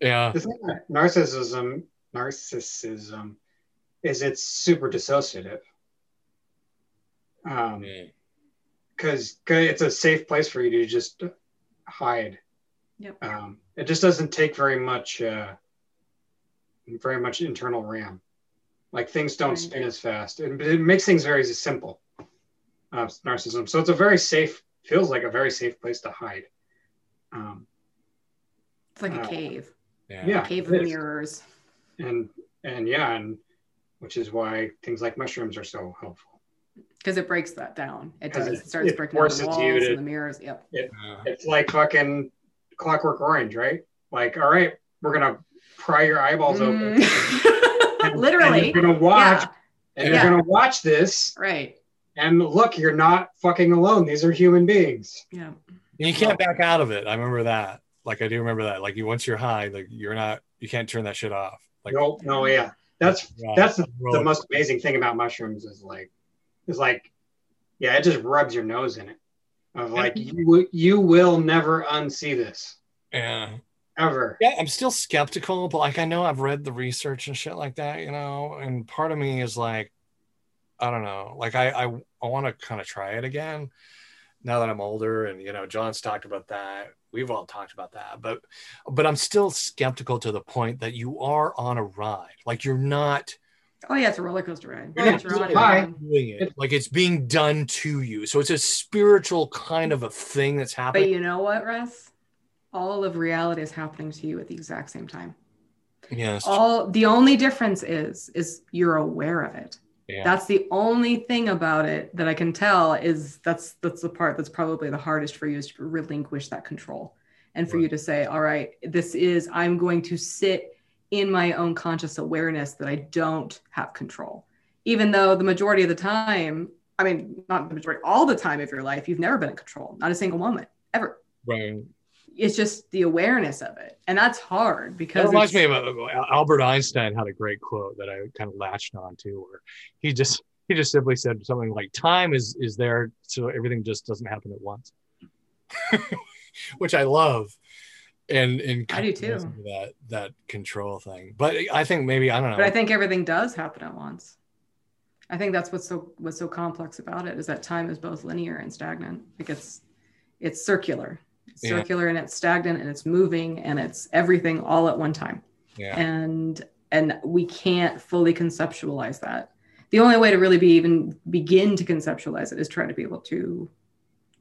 Yeah, The thing about narcissism, narcissism, is it's super dissociative. Um, yeah. because it's a safe place for you to just hide. Yep. Um, it just doesn't take very much, uh, very much internal RAM. Like things don't Right. spin as fast. It, it makes things very simple. Uh, narcissism. So it's a very safe, feels like a very safe place to hide. Um, it's like a uh, cave. yeah. yeah, Cave of is. mirrors. and and yeah, and which is why things like mushrooms are so helpful. because it breaks that down. It 'Cause does. it- It starts it breaking down the forces walls you to- and the mirrors. Yep. It's like fucking Clockwork Orange, right? Like, all right, we're gonna pry your eyeballs open. And- Literally. and you're gonna watch, Yeah. and Yeah. you're gonna watch this, Right. and look, you're not fucking alone. These are human beings. Yeah. You can't back out of it. I remember that. Like I do remember that. Like you once you're high, like you're not you can't turn that shit off. Like no, no, yeah. That's Yeah, that's the, the most amazing thing about mushrooms is like, is like, yeah, it just rubs your nose in it. Of like, you you will never unsee this Yeah. Ever. Yeah, I'm still skeptical, but like I know I've read the research and shit like that, you know, and part of me is like, I don't know, like I I, I want to kind of try it again now that I'm older, and you know, John's talked about that. We've all talked about that, but but I'm still skeptical to the point that you are on a ride, like you're not Oh yeah, it's a roller coaster ride. Yeah, It's a ride. hi. doing it, like it's being done to you. So it's a spiritual kind of a thing that's happening But you know what, Russ? All of reality is happening to you at the exact same time. yes, All the only difference is is you're aware of it. yeah. That's the only thing about it that I can tell is that's that's the part that's probably the hardest for you is to relinquish that control and for you to say, all right, this is I'm going to sit in my own conscious awareness that I don't have control. Even though the majority of the time, I mean, not the majority, all the time of your life, you've never been in control, not a single moment, ever. right. It's just the awareness of it. And that's hard because That reminds me of uh, Albert Einstein had a great quote that I kind of latched on to, where he just he just simply said something like, "Time is is there, so everything just doesn't happen at once," which I love, and and I do kind of too. That that control thing, but I think maybe I don't know. but I think everything does happen at once. I think that's what's so what's so complex about it is that time is both linear and stagnant. Like it's it's circular. Yeah. circular and it's stagnant and it's moving and it's everything all at one time. yeah, And and we can't fully conceptualize that. The only way to really be even begin to conceptualize it is try to be able to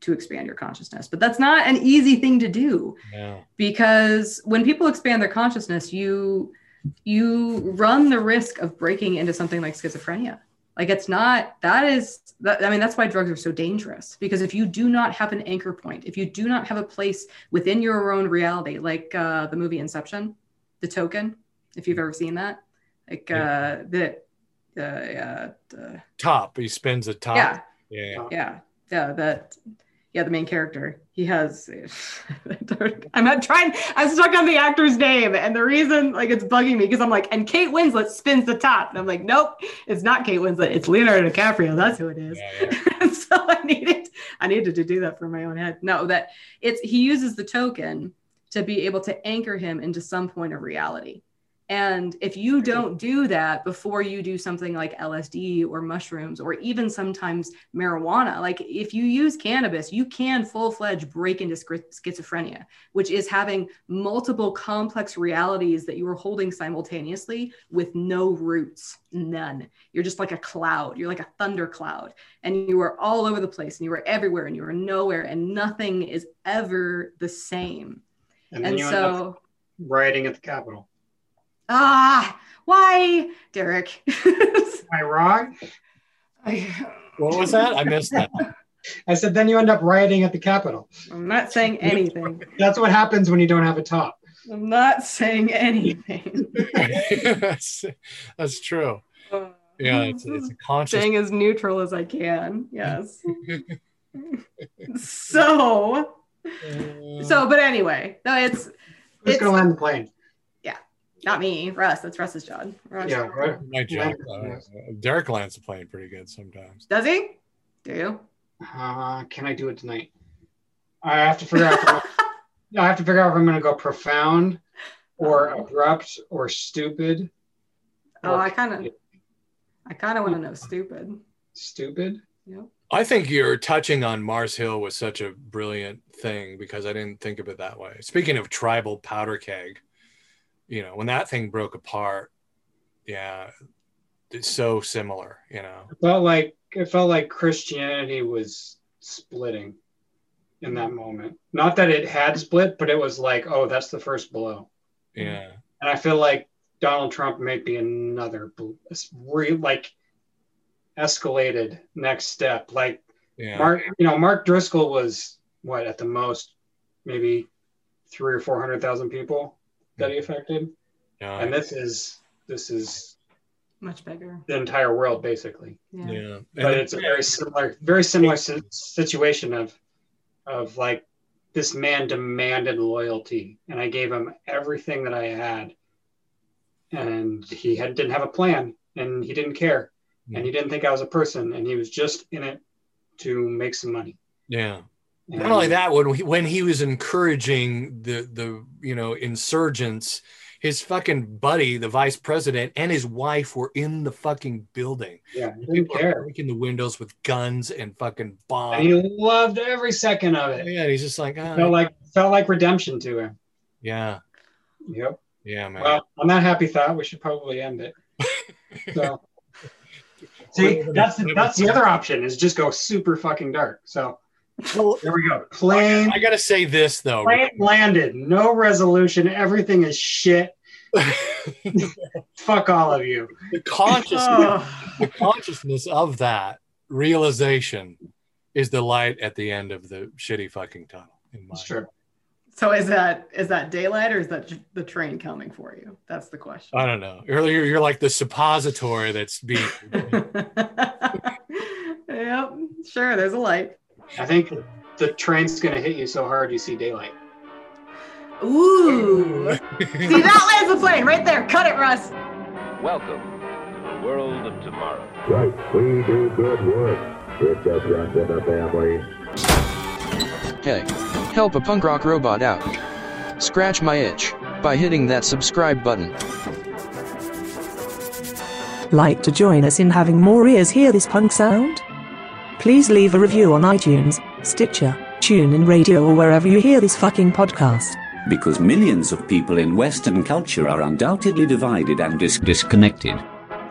to expand your consciousness. But that's not an easy thing to do yeah, because when people expand their consciousness you you run the risk of breaking into something like schizophrenia like it's not that is that, i mean that's why drugs are so dangerous because if you do not have an anchor point if you do not have a place within your own reality like uh, the movie inception the token if you've ever seen that like uh the uh, uh, uh, top. He spins a top. yeah yeah, yeah yeah that yeah the main character. He has i'm not trying i'm stuck on the actor's name. And the reason like it's bugging me because i'm like and kate winslet spins the top. And i'm like nope it's not kate winslet. It's leonardo dicaprio. That's who it is. Yeah, yeah. so i needed i needed to do that for my own head. No that it's he uses the token to be able to anchor him into some point of reality and if you don't do that before you do something like LSD or mushrooms or even sometimes marijuana, like if you use cannabis, you can full fledged break into schizophrenia, which is having multiple complex realities that you are holding simultaneously with no roots, none. You're just like a cloud, you're like a thunder cloud, and you are all over the place and you are everywhere and you are nowhere, and nothing is ever the same. And And you end up so, rioting at the Capitol. Ah, why, Derek? Am I wrong? I, What was that? I missed that. I said then you end up rioting at the Capitol. I'm not saying anything. That's what happens when you don't have a top. I'm not saying anything. that's, that's true. Yeah, it's, it's a conscious. Staying as neutral as I can. Yes. so, so, but anyway, no, it's Who's It's- gonna land the plane? Not me, Russ. That's Russ's job. Russ. Yeah, right. My job. Uh, Derek Lance the plane pretty good sometimes. Does he? Do you? Uh, can I do it tonight? I have to figure out. if I'm- have to figure out if I'm gonna go profound, or abrupt, or stupid. Oh, or I kind of, I kind of want to know. Stupid. stupid. Yep. I think you're touching on Mars Hill was such a brilliant thing because I didn't think of it that way. Speaking of tribal powder keg, you know, when that thing broke apart, yeah, it's so similar, you know. It felt like it felt like Christianity was splitting in that moment. Not that it had split, but it was like, oh, that's the first blow. Yeah. And I feel like Donald Trump may be another re- like escalated next step. Like Yeah. Mark, you know, Mark Driscoll was what at the most maybe three or four hundred thousand people that he affected, yeah. and this is this is Much bigger. the entire world basically. Yeah. yeah. But And it's a very similar, very similar situation of of like this man demanded loyalty, and I gave him everything that I had, and he had didn't have a plan, and he didn't care, and he mm. didn't think I was a person, and he was just in it to make some money. yeah. And Not only that, when he, when he was encouraging the the you know insurgents, his fucking buddy, the vice president, and his wife were in the fucking building. yeah, People care, breaking the windows with guns and fucking and bombs. he loved every second of it. yeah, and he's just like, ah, Felt like felt like redemption to him. yeah, Yep. yeah, man. Well, on that happy thought, we should probably end it. So, see, that's that's the other option is just go super fucking dark. So there we go. Plane, I gotta say this though. plane landed. No resolution. Everything is shit. Fuck all of you. the consciousness, Oh. the consciousness of that realization is the light at the end of the shitty fucking tunnel. In my It's true. So is that is that daylight or is that the train coming for you? That's the question. I don't know. Earlier, you're like the suppository that's being. yep, sure. There's a light. I think the train's gonna hit you so hard you see daylight. Ooh. See that lands the plane right there. Cut it, Russ. Welcome to the world of tomorrow. Right, we do good work. It just runs in the family. Hey, help a punk rock robot out. Scratch my itch by hitting that subscribe button. Like to join us in having more ears hear this punk sound? Please leave a review on iTunes, Stitcher, TuneIn Radio or wherever you hear this fucking podcast. Because millions of people in Western culture are undoubtedly divided and dis- disconnected.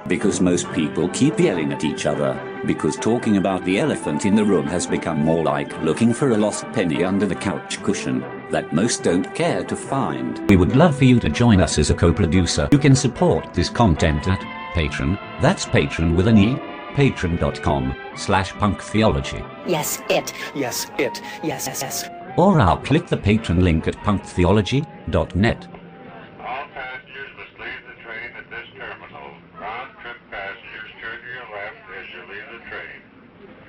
Because most people keep yelling at each other. Because talking about the elephant in the room has become more like looking for a lost penny under the couch cushion that most don't care to find. We would love for you to join us as a co-producer. You can support this content at Patreon. That's Patreon with an E. Patreon.com slash punk theology. Yes, it. Yes, it. Yes, yes, yes. Or I'll click the Patreon link at punktheology.net.